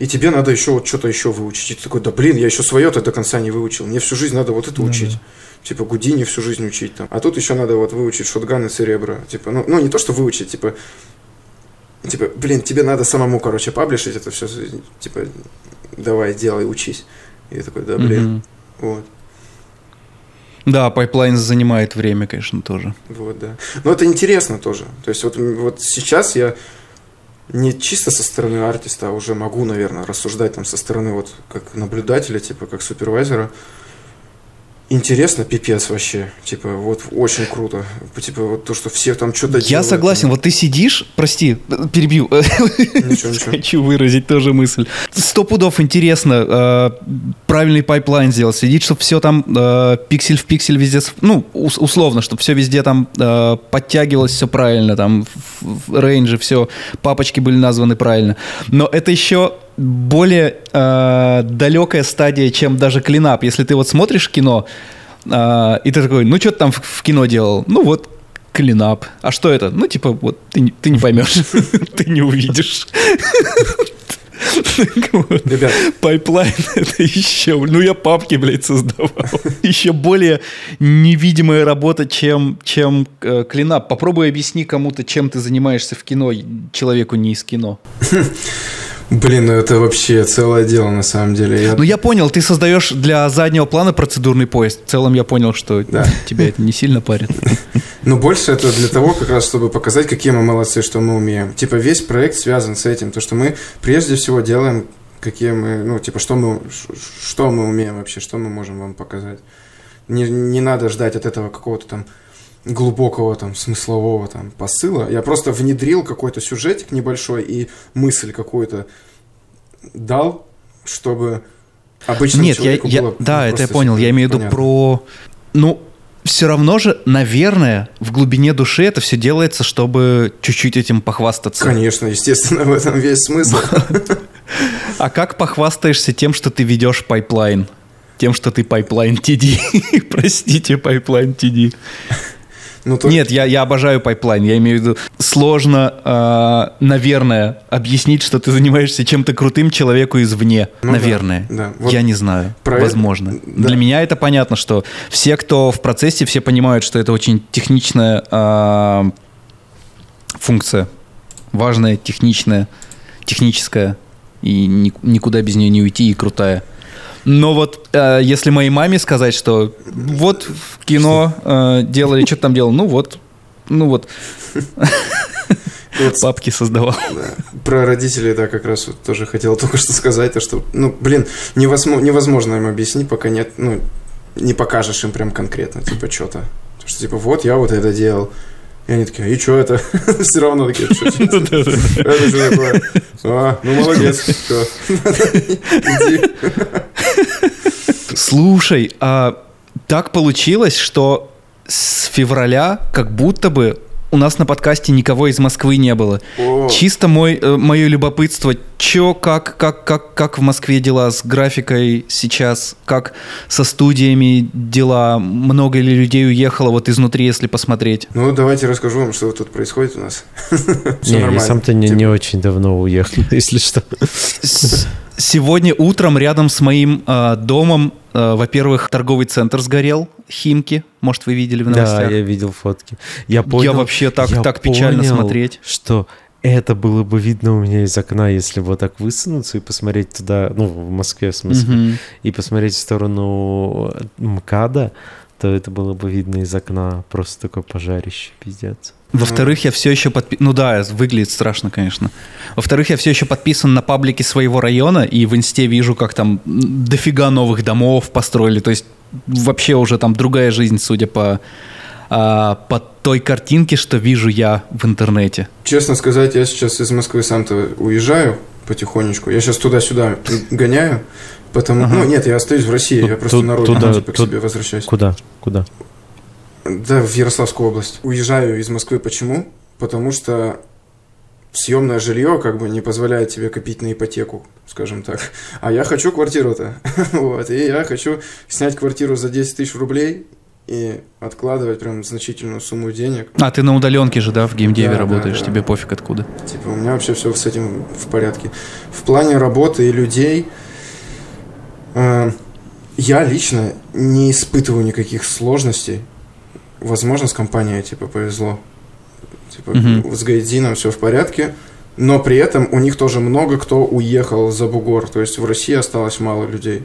И тебе надо еще вот что-то еще выучить. И ты такой, да блин, я еще свое-то до конца не выучил. Мне всю жизнь надо вот это Да, учить. Типа Гудини всю жизнь учить там. А тут еще надо вот выучить шотган и церебро. Типа, ну, ну не то, что выучить, типа, типа, блин, тебе надо самому, короче, паблишить это все. Типа, давай, делай, учись. И я такой, да, блин, Мгм. вот. Да, пайплайн занимает время, конечно, тоже. Вот, да. Но это интересно тоже. То есть вот, вот сейчас я не чисто со стороны артиста, а уже могу, наверное, рассуждать там со стороны вот как наблюдателя, типа как супервайзера. Интересно, пипец вообще. Типа, вот очень круто. Типа, вот то, что все там что-то Я согласен, вот ты сидишь, прости, перебью, Ничего, ничего. хочу выразить тоже мысль. Сто пудов интересно, э, правильный пайплайн сделать, следить, чтобы все там э, пиксель в пиксель везде, ну, ус- условно, чтобы все везде там э, подтягивалось все правильно, там рейнджи все, папочки были названы правильно. Но это еще более э, далекая стадия, чем даже cleanup. Если ты вот смотришь кино, э, и ты такой, ну что ты там в, в кино делал? Ну вот клинап. А что это? Ну, типа, вот ты, не- ты не поймешь, ты не увидишь. Ребят, Пайплайн это еще, ну я папки, блядь, создавал. Еще более невидимая работа, чем, чем э, клинап. Попробуй объясни кому-то, чем ты занимаешься в кино, человеку не из кино. блин, ну это вообще целое дело на самом деле. Я- Ну я понял, ты создаешь для заднего плана процедурный поезд. В целом я понял, что Да. тебя это не сильно парит. Но больше это для того, как раз, чтобы показать, какие мы молодцы, что мы умеем. Типа весь проект связан с этим, то, что мы прежде всего делаем, какие мы, ну, типа, что мы, что мы умеем вообще, что мы можем вам показать. Не, не надо ждать от этого какого-то там глубокого там смыслового там посыла. Я просто внедрил какой-то сюжетик небольшой и мысль какую-то дал, чтобы обычному Нет, я, человеку я- было да, ну, это я понял. Я имею в виду про... Ну, все равно же, наверное, в глубине души это все делается, чтобы чуть-чуть этим похвастаться. Конечно, естественно, в этом весь смысл. А как похвастаешься тем, что ты ведешь пайплайн? Тем, что ты пайплайн TD. Простите, пайплайн TD. Ну, то- Нет, я, я обожаю пайплайн. Я имею в виду, сложно, э, наверное, объяснить, что ты занимаешься чем-то крутым человеку извне. Ну да, наверное. да. Вот я не знаю. про Возможно. да. Для меня это понятно, что все, кто в процессе, все понимают, что это очень техничная э, функция. Важная, техничная, техническая. И ни- никуда без нее не уйти, и крутая. Но вот э, если моей маме сказать, что вот в кино э, делали, что ты там делал, ну вот, ну вот, Вот папки создавал. про родителей, да, как раз вот тоже хотел только что сказать, то, что, ну, блин, невозможно, невозможно им объяснить, пока нет, ну, не покажешь им прям конкретно, типа, что-то. То, что, типа, вот я вот это делал. И они такие, и что это? Все равно такие, что это что такое? А, ну молодец. Иди. Слушай, а так получилось, что с февраля как будто бы у нас на подкасте никого из Москвы не было. О. Чисто мой, э, мое любопытство, чё, как, как, как, как в Москве дела с графикой сейчас, как со студиями дела, много ли людей уехало вот изнутри, если посмотреть. Ну, давайте расскажу вам, что тут происходит у нас. Не, я сам-то не, Типа, не очень давно уехал, если что. Сегодня утром рядом с моим э, домом, э, во-первых, торговый центр сгорел, Химки, может, вы видели в Да, новостях. я видел фотки. Я понял, вообще так- я так печально понял, смотреть. что это было бы видно у меня из окна, если вот так высунуться и посмотреть туда, ну, в Москве в смысле, Мгм. и посмотреть в сторону МКАДа, то это было бы видно из окна просто такое пожарище, пиздец. Во-вторых, я все еще подписан... Ну да, выглядит страшно, конечно. Во-вторых, я все еще подписан на паблики своего района, и в инсте вижу, как там дофига новых домов построили. То есть вообще уже там другая жизнь, судя по, а, по той картинке, что вижу я в интернете. Честно сказать, я сейчас из Москвы сам-то уезжаю потихонечку. Я сейчас туда-сюда гоняю. Потому, Ага. ну нет, я остаюсь в России, Ну, я просто тут- на родину туда- типа, к себе возвращаюсь. Куда? Куда? Да, в Ярославскую область. Уезжаю из Москвы почему? Потому что съемное жилье как бы не позволяет тебе копить на ипотеку, скажем так. А я хочу квартиру-то. вот. И я хочу снять квартиру за 10 тысяч рублей и откладывать прям значительную сумму денег. А, ты на удаленке же, да, в геймдеве Да, да, работаешь, да. тебе пофиг откуда. Типа, у меня вообще все с этим в порядке. В плане работы и людей э, я лично не испытываю никаких сложностей. Возможно, с компанией, типа, повезло. Типа, Мгм. с Гайдином все в порядке. Но при этом у них тоже много кто уехал за бугор. То есть в России осталось мало людей.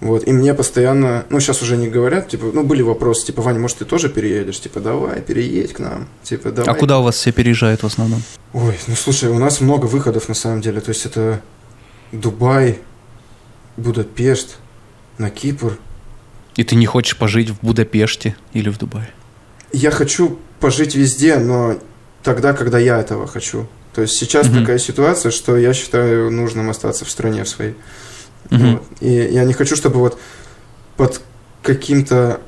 Вот. И мне постоянно, ну, сейчас уже не говорят, типа, ну, были вопросы, типа, Ваня, может, ты тоже переедешь? Типа, давай, переедь к нам. Типа, давай. А куда у вас все переезжают в основном? Ой, ну слушай, у нас много выходов на самом деле. То есть это Дубай, Будапешт, на Кипр. И ты не хочешь пожить в Будапеште или в Дубае? Я хочу пожить везде, но тогда, когда я этого хочу. То есть сейчас Мгм. такая ситуация, что я считаю нужным остаться в стране в своей. Мгм. Вот. И я не хочу, чтобы вот под каким-то,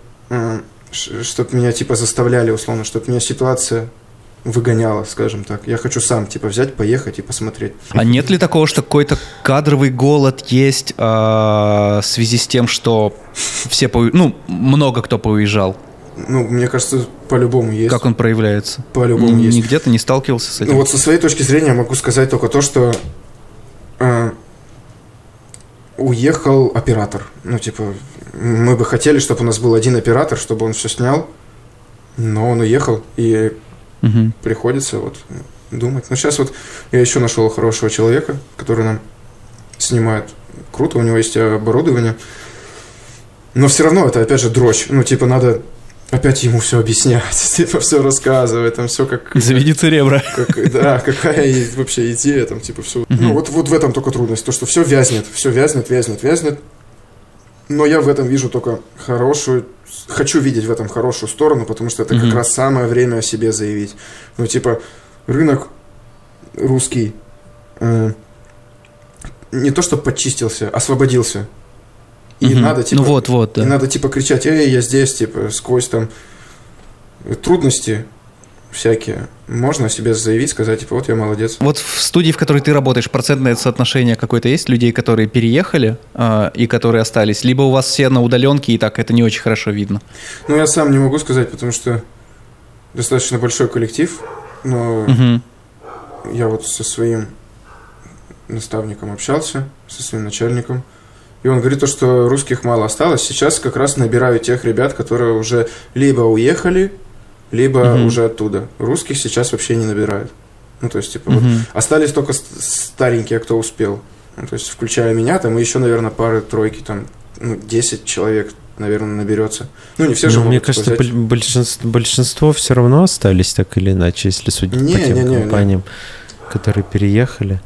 чтобы меня типа заставляли условно, чтобы меня ситуация выгоняла, скажем так. Я хочу сам типа взять, поехать и посмотреть. А нет ли такого, что какой-то кадровый голод есть а, в связи с тем, что все, ну, много кто поуезжал? Ну, мне кажется, по-любому есть. Как он проявляется? По-любому Н- есть. Нигде ты не сталкивался с этим? Ну вот со своей точки зрения могу сказать только то, что э, уехал оператор. Ну, типа, мы бы хотели, чтобы у нас был один оператор, чтобы он все снял, но он уехал, и Мгм. приходится вот думать. Ну, сейчас вот я еще нашел хорошего человека, который нам снимает. Круто, у него есть оборудование. Но все равно это, опять же, дрочь. Ну, типа, надо опять ему все объяснять, типа, все рассказывать, там все как... Заведи церебра. Как- да, какая вообще идея, там, типа, все. Мгм. Ну, вот, вот в этом только трудность, то, что все вязнет, все вязнет, вязнет, вязнет. Но я в этом вижу только хорошую, хочу видеть в этом хорошую сторону, потому что это Мгм. как раз самое время о себе заявить. Ну, типа, рынок русский э, не то, что подчистился, освободился. И Мгм. надо, типа, Ну вот, вот, и да. надо, типа, кричать, эй, я здесь, типа, сквозь там трудности всякие. Можно о себе заявить, сказать, типа, вот я молодец. Вот в студии, в которой ты работаешь, процентное соотношение какое-то есть людей, которые переехали а, и которые остались? Либо у вас все на удаленке, и так это не очень хорошо видно? Ну, я сам не могу сказать, потому что достаточно большой коллектив, но Мгм. я вот со своим наставником общался, со своим начальником, и он говорит то, что русских мало осталось. Сейчас как раз набираю тех ребят, которые уже либо уехали, либо Мгм. уже оттуда. Русских сейчас вообще не набирают. Ну, то есть, типа, вот Мгм. остались только ст- старенькие, кто успел. Ну, то есть, включая меня, там и еще, наверное, пары, тройки, там, ну, 10 человек, наверное, наберется. Ну, не все же Ну, мне могут кажется, взять. боль- большинство, большинство все равно остались так или иначе, если судить Не, по тем не, не, не. компаниям, которые переехали.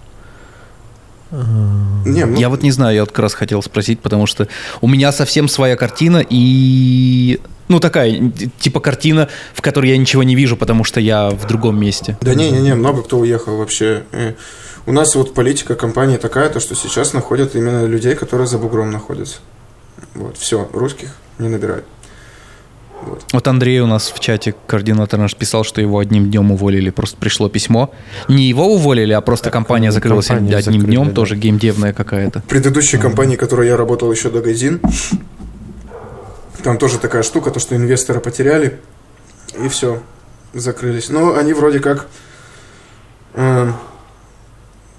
Не, ну, Я вот не знаю, я вот как раз хотел спросить, потому что у меня совсем своя картина и... Ну, такая, типа картина, в которой я ничего не вижу, потому что я в другом месте. Да не-не-не, много кто уехал вообще. Э, У нас вот политика компании такая, то что сейчас находят именно людей, которые за бугром находятся. Вот, все, русских не набирают. Вот. Вот Андрей у нас в чате, координатор наш, писал, что его одним днем уволили. Просто пришло письмо. Не его уволили, а просто компания закрылась компанию одним закрыли, днем, да. тоже геймдевная какая-то. В предыдущей компании, в которой я работал еще до Газин, там тоже такая штука, то, что инвестора потеряли, и все, закрылись. Но они вроде как э,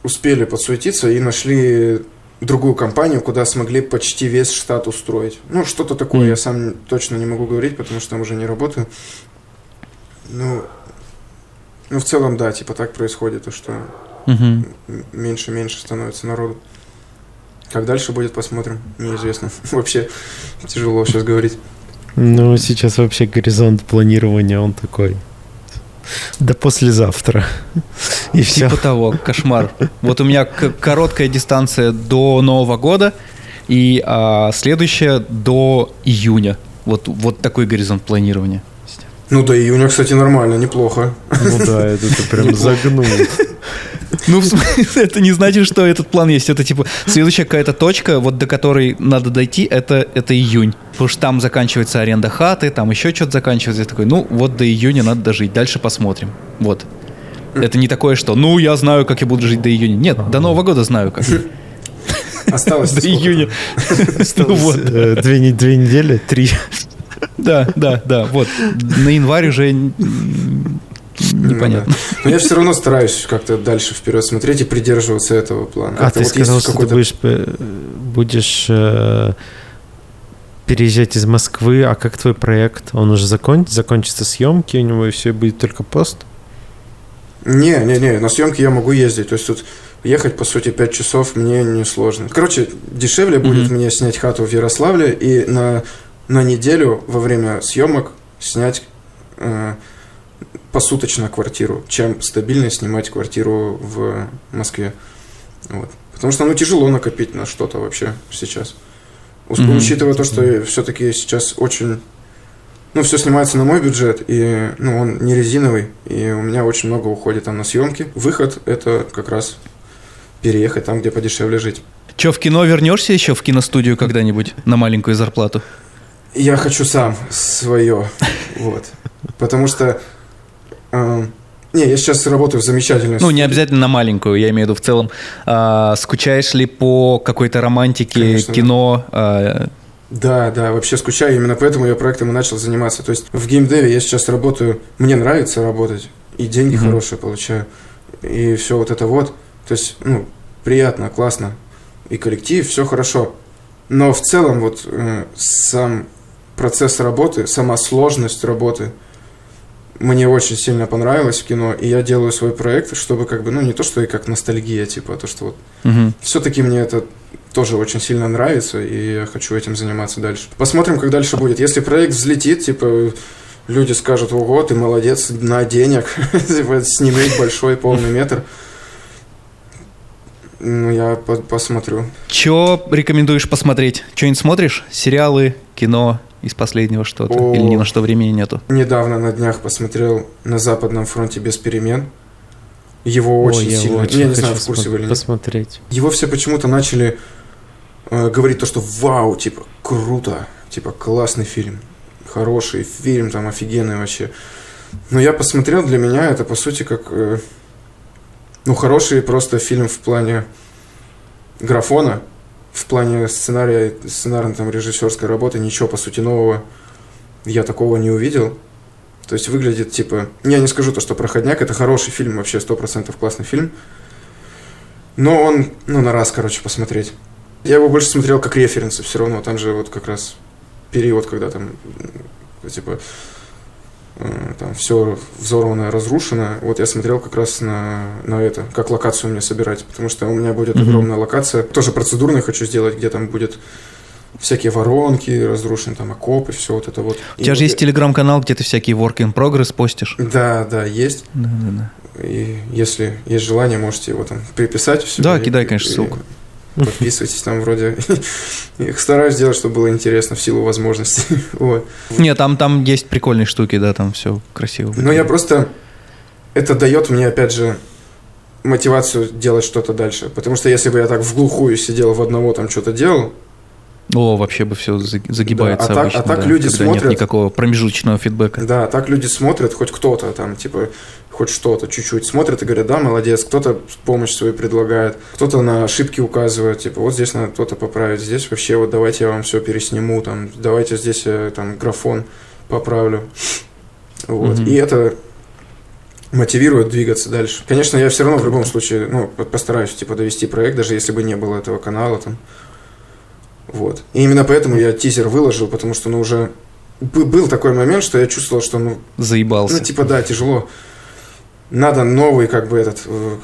успели подсуетиться и нашли другую компанию, куда смогли почти весь штат устроить. Ну, что-то такое, Мгм. я сам точно не могу говорить, потому что там уже не работаю. Ну, ну, в целом, да, типа так происходит, то, что Мгм. м- меньше и меньше становится народу. Как дальше будет, посмотрим. Неизвестно. Вообще тяжело сейчас говорить. Ну, сейчас вообще горизонт планирования, он такой. Да послезавтра. И все. Типа того, кошмар. Вот у меня короткая дистанция до Нового года и а, следующая до июня. Вот, вот такой горизонт планирования. Ну, до июня, кстати, нормально, неплохо. Ну да, это ты прям загнул. Ну, в смысле, это не значит, что этот план есть. Это типа следующая какая-то точка, вот до которой надо дойти, это, это июнь. Потому что там заканчивается аренда хаты, там еще что-то заканчивается. Я такой, ну, вот до июня надо дожить, дальше посмотрим. Вот. Это не такое, что, ну, я знаю, как я буду жить до июня. Нет, до Нового года знаю как. Осталось До июня. Ну э, Две не- две недели, три. Да, да, да, вот. На январь уже непонятно. да. Но я все равно стараюсь как-то дальше вперед смотреть и придерживаться этого плана. А ты вот сказал, что ты будешь, будешь э, переезжать из Москвы, а как твой проект? Он уже закон, закончится съемки у него, и все, будет только пост? Не, не, не, на съемки я могу ездить. То есть тут ехать, по сути, 5 часов мне не сложно. Короче, дешевле будет Мгм. мне снять хату в Ярославле и на, на неделю во время съемок снять э, посуточно квартиру, чем стабильно снимать квартиру в Москве. Вот. Потому что ну, тяжело накопить на что-то вообще сейчас. Мгм. Учитывая то, что все-таки сейчас очень ну, все снимается на мой бюджет, и ну, он не резиновый, и у меня очень много уходит там на съемки. Выход – это как раз переехать там, где подешевле жить. Че, в кино вернешься еще в киностудию когда-нибудь на маленькую зарплату? Я хочу сам свое, вот. Потому что, не, я сейчас работаю в замечательной Ну, не обязательно на маленькую, я имею в виду в целом. А, скучаешь ли по какой-то романтике, Конечно, да. кино? а, Да, да, вообще скучаю, именно поэтому я проектом и начал заниматься. То есть в геймдеве я сейчас работаю, мне нравится работать, и деньги Мгм. хорошие получаю, и все вот это вот. То есть, ну, приятно, классно, и коллектив, все хорошо. Но в целом вот э, сам процесс работы, сама сложность работы мне очень сильно понравилась в кино, и я делаю свой проект, чтобы как бы, ну, не то, что и как ностальгия, типа, а то, что вот мгм. все-таки мне это тоже очень сильно нравится, и я хочу этим заниматься дальше. Посмотрим, как дальше будет. Если проект взлетит, типа, люди скажут, ого, ты молодец, на денег, типа, сними большой полный метр. Ну, я по- посмотрю. Че рекомендуешь посмотреть? Что-нибудь смотришь? Сериалы, кино из последнего что-то? О. Или ни на что времени нету? Недавно на днях посмотрел «На Западном фронте без перемен». Его Ой, очень я сильно... очень я не знаю, в курсе вы или нет. посмотреть. Его все почему-то начали э, говорить то, что вау, типа, круто, типа, классный фильм, хороший фильм, там, офигенный вообще. Но я посмотрел, для меня это, по сути, как, э, ну, хороший просто фильм в плане графона, в плане сценария, сценарной, там, режиссерской работы, ничего, по сути, нового я такого не увидел. То есть выглядит, типа, я не скажу то, что «Проходняк» — это хороший фильм, вообще 100% классный фильм, но он, ну, на раз, короче, посмотреть. Я его больше смотрел как референсы все равно. Там же вот как раз период, когда там, типа, там все взорвано, разрушено. Вот я смотрел как раз на, на это, как локацию мне собирать. Потому что у меня будет Мгм. огромная локация. Тоже процедурную хочу сделать, где там будет всякие воронки, разрушены там окопы, все вот это вот. У тебя же есть телеграм-канал, где ты всякие work in progress постишь. Да, да, есть. Да, да, да. И если есть желание, можете его там приписать. всё. Да, И- кидай, конечно, и- ссылку. Подписывайтесь там вроде. Их стараюсь сделать, чтобы было интересно в силу возможностей. Вот. Не, там, там есть прикольные штуки, да, там все красиво. Но я просто... Это дает мне, опять же, мотивацию делать что-то дальше. Потому что если бы я так в глухую сидел в одного там что-то делал, О, вообще бы все загибается Да, а так- обычно, а так да, люди когда нет смотрят- никакого промежуточного фидбэка. Да, так люди смотрят, хоть кто-то там, типа, хоть что-то чуть-чуть смотрят и говорят, да, молодец, кто-то помощь свою предлагает, кто-то на ошибки указывает, типа, вот здесь надо кто-то поправить, здесь вообще вот давайте я вам все пересниму, там, давайте здесь я, там графон поправлю. Вот. Мгм. И это мотивирует двигаться дальше. Конечно, я все равно в любом случае, ну, по- постараюсь, типа, довести проект, даже если бы не было этого канала там. Вот. И именно поэтому я тизер выложил, потому что, ну, уже бы- был такой момент, что я чувствовал, что, ну, Заебался. ну, типа, да, тяжело. Надо новый, как бы, этот, э,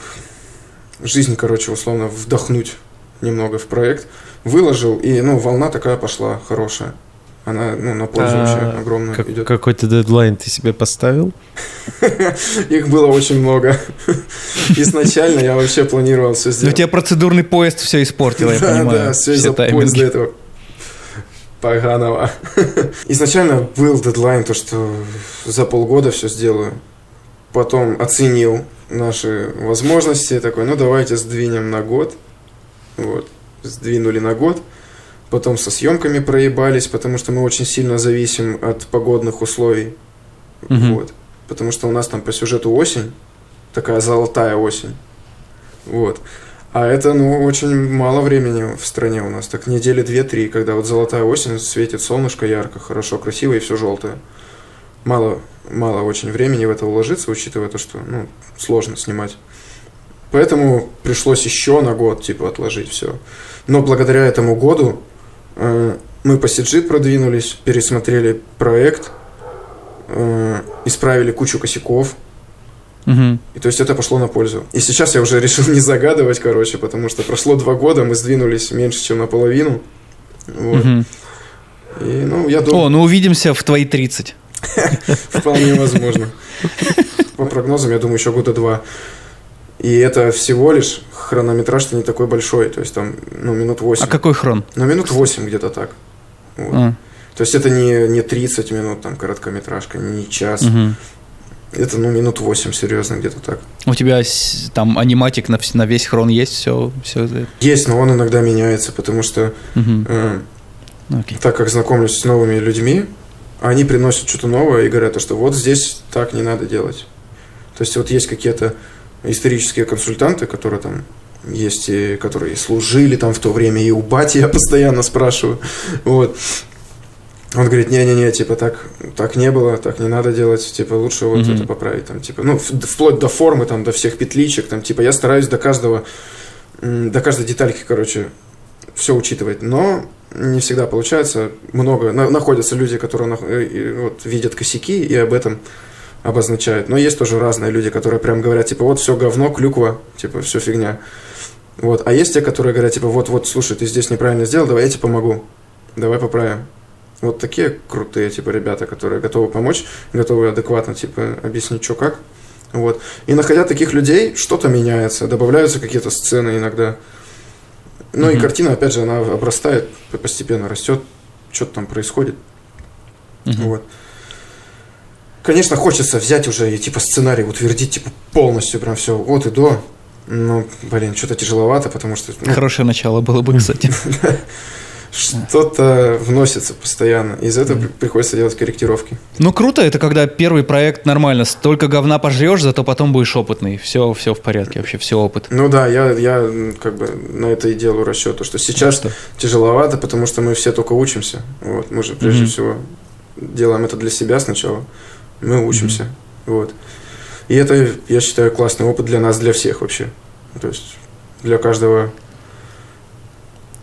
жизнь, короче, условно, вдохнуть немного в проект. Выложил, и, ну, волна такая пошла хорошая. Она, ну, на пользу А, вообще огромную Как- идет. какой-то дедлайн ты себе поставил? Их было очень много. Изначально я вообще планировал все Ну, у сделать. тебя процедурный поезд все испортил, я понимаю. да, все из-за поезда этого поганого. Изначально был дедлайн, то, что за полгода все сделаю. Потом оценил наши возможности, такой, ну давайте сдвинем на год. Вот, сдвинули на год. Потом со съемками проебались, потому что мы очень сильно зависим от погодных условий. Мгм. Вот. Потому что у нас там по сюжету осень, такая золотая осень. Вот. А это, ну, очень мало времени в стране у нас. Так недели две-три, когда вот золотая осень, светит солнышко ярко, хорошо, красиво и все желтое. Мало, мало очень времени в это уложиться, учитывая то, что, ну, сложно снимать. Поэтому пришлось еще на год, типа, отложить все. Но благодаря этому году мы по CG продвинулись, пересмотрели проект, э, исправили кучу косяков, Мгм. и то есть это пошло на пользу. И сейчас я уже решил не загадывать, короче, потому что прошло два года, мы сдвинулись меньше, чем наполовину. Вот. Мгм. И, ну, я думаю, О, ну увидимся в твои 30. вполне возможно. По прогнозам, я думаю, еще года два. И это всего лишь хронометраж-то не такой большой, то есть там, ну, минут 8. А какой хрон? Ну, минут 8 где-то так. Вот. А, То есть это не, не 30 минут, там, короткометражка, не час. мгм. Это, ну, минут 8, серьезно, где-то так. У тебя там аниматик на, на весь хрон есть, все, все. Есть, но он иногда меняется, потому что э, Окей. так как знакомлюсь с новыми людьми, они приносят что-то новое и говорят, что вот здесь так не надо делать. То есть вот есть какие-то исторические консультанты, которые там есть, и которые служили там в то время, и у бати я постоянно спрашиваю. Вот. Он говорит, не-не-не, типа, так, так не было, так не надо делать, типа, лучше вот Мгм. это поправить, там, типа, ну, вплоть до формы, там, до всех петличек, там, типа, я стараюсь до каждого, до каждой детальки, короче, все учитывать, но не всегда получается, много, на- находятся люди, которые нах- э, и вот, видят косяки и об этом обозначают, но есть тоже разные люди, которые прям говорят, типа, вот все говно, клюква, типа, все фигня, вот, а есть те, которые говорят, типа, вот, вот, слушай, ты здесь неправильно сделал, давай я тебе помогу, давай поправим. Вот такие крутые, типа, ребята, которые готовы помочь, готовы адекватно, типа, объяснить, что как. Вот. И находя таких людей, что-то меняется, добавляются какие-то сцены иногда. Ну и Мгм. картина, опять же, она обрастает, постепенно растет, что-то там происходит. Мгм. Вот. Конечно, хочется взять уже и типа сценарий утвердить, типа, полностью, прям все от и до. Ну, блин, что-то тяжеловато, потому что ну, Хорошее начало было бы, кстати. что-то вносится постоянно. Из-за этого при- приходится делать корректировки. Ну круто, это когда первый проект нормально, столько говна пожрешь, зато потом будешь опытный. Все, все в порядке, вообще все опыт. Ну да, я, я как бы на это и делаю расчет, то, что сейчас Что? тяжеловато, потому что мы все только учимся. Вот, мы же прежде всего делаем это для себя сначала. Мы учимся. Вот. И это, я считаю, классный опыт для нас, для всех вообще. То есть для каждого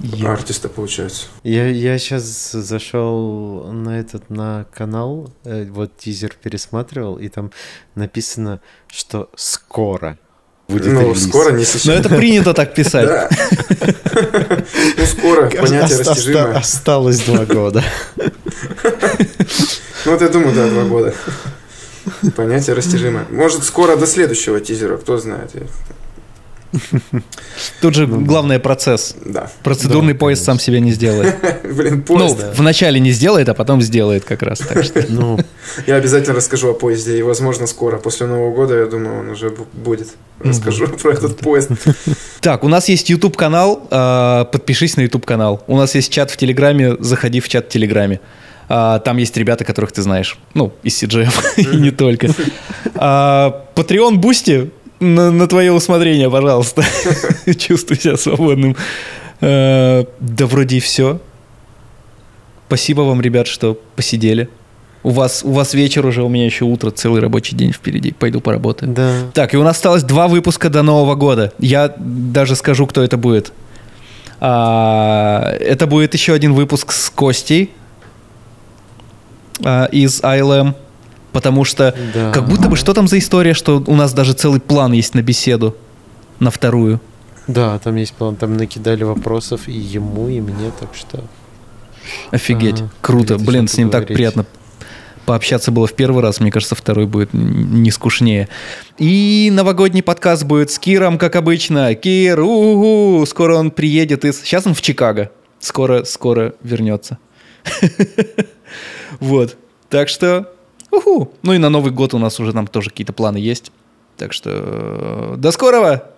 Е- артиста получается. Я, я сейчас зашел на этот на канал, э, вот тизер пересматривал, и там написано, что скоро будет ну, релиз. скоро не Но сейчас. это принято так писать. Ну, скоро, понятие растяжимое. Осталось два года. Ну, вот я думаю, да, два года. Понятие растяжимое. Может, скоро до следующего тизера, кто знает. Тут же главный процесс. Да. Процедурный Да, поезд сам себя не сделает. Блин, Ну, поезд. вначале не сделает, а потом сделает как раз. Так что Ну, Я обязательно расскажу о поезде, и, возможно, скоро, после Нового года, я думаю, он уже бу- будет. Расскажу про этот поезд. Так, у нас есть YouTube канал, а, подпишись на YouTube канал. У нас есть чат в Телеграме, заходи в чат в Телеграме. А, Там есть ребята, которых ты знаешь. Ну, из CGF и не только. Patreon Бусти на, на твое усмотрение, пожалуйста. Чувствуй себя свободным. А, Да вроде и все. Спасибо вам, ребят, что посидели. У вас, у вас вечер уже, у меня еще утро, целый рабочий день впереди. Пойду поработаю. да. Так, и у нас осталось два выпуска до Нового года. Я даже скажу, кто это будет. А, это будет еще один выпуск с Костей а, из ILM. Потому что Да. как будто бы что там за история, что у нас даже целый план есть на беседу. На вторую. Да, там есть план, там накидали вопросов и ему, и мне, так что... Офигеть. Ага, Круто. Блин, с ним так поговорить. приятно пообщаться было в первый раз. Мне кажется, второй будет не скучнее. И новогодний подкаст будет с Киром, как обычно. Кир, угу, скоро он приедет из... Сейчас он в Чикаго. Скоро, скоро вернется. Вот. Так что, уху. Ну и на Новый год у нас уже там тоже какие-то планы есть. Так что, э, до скорого!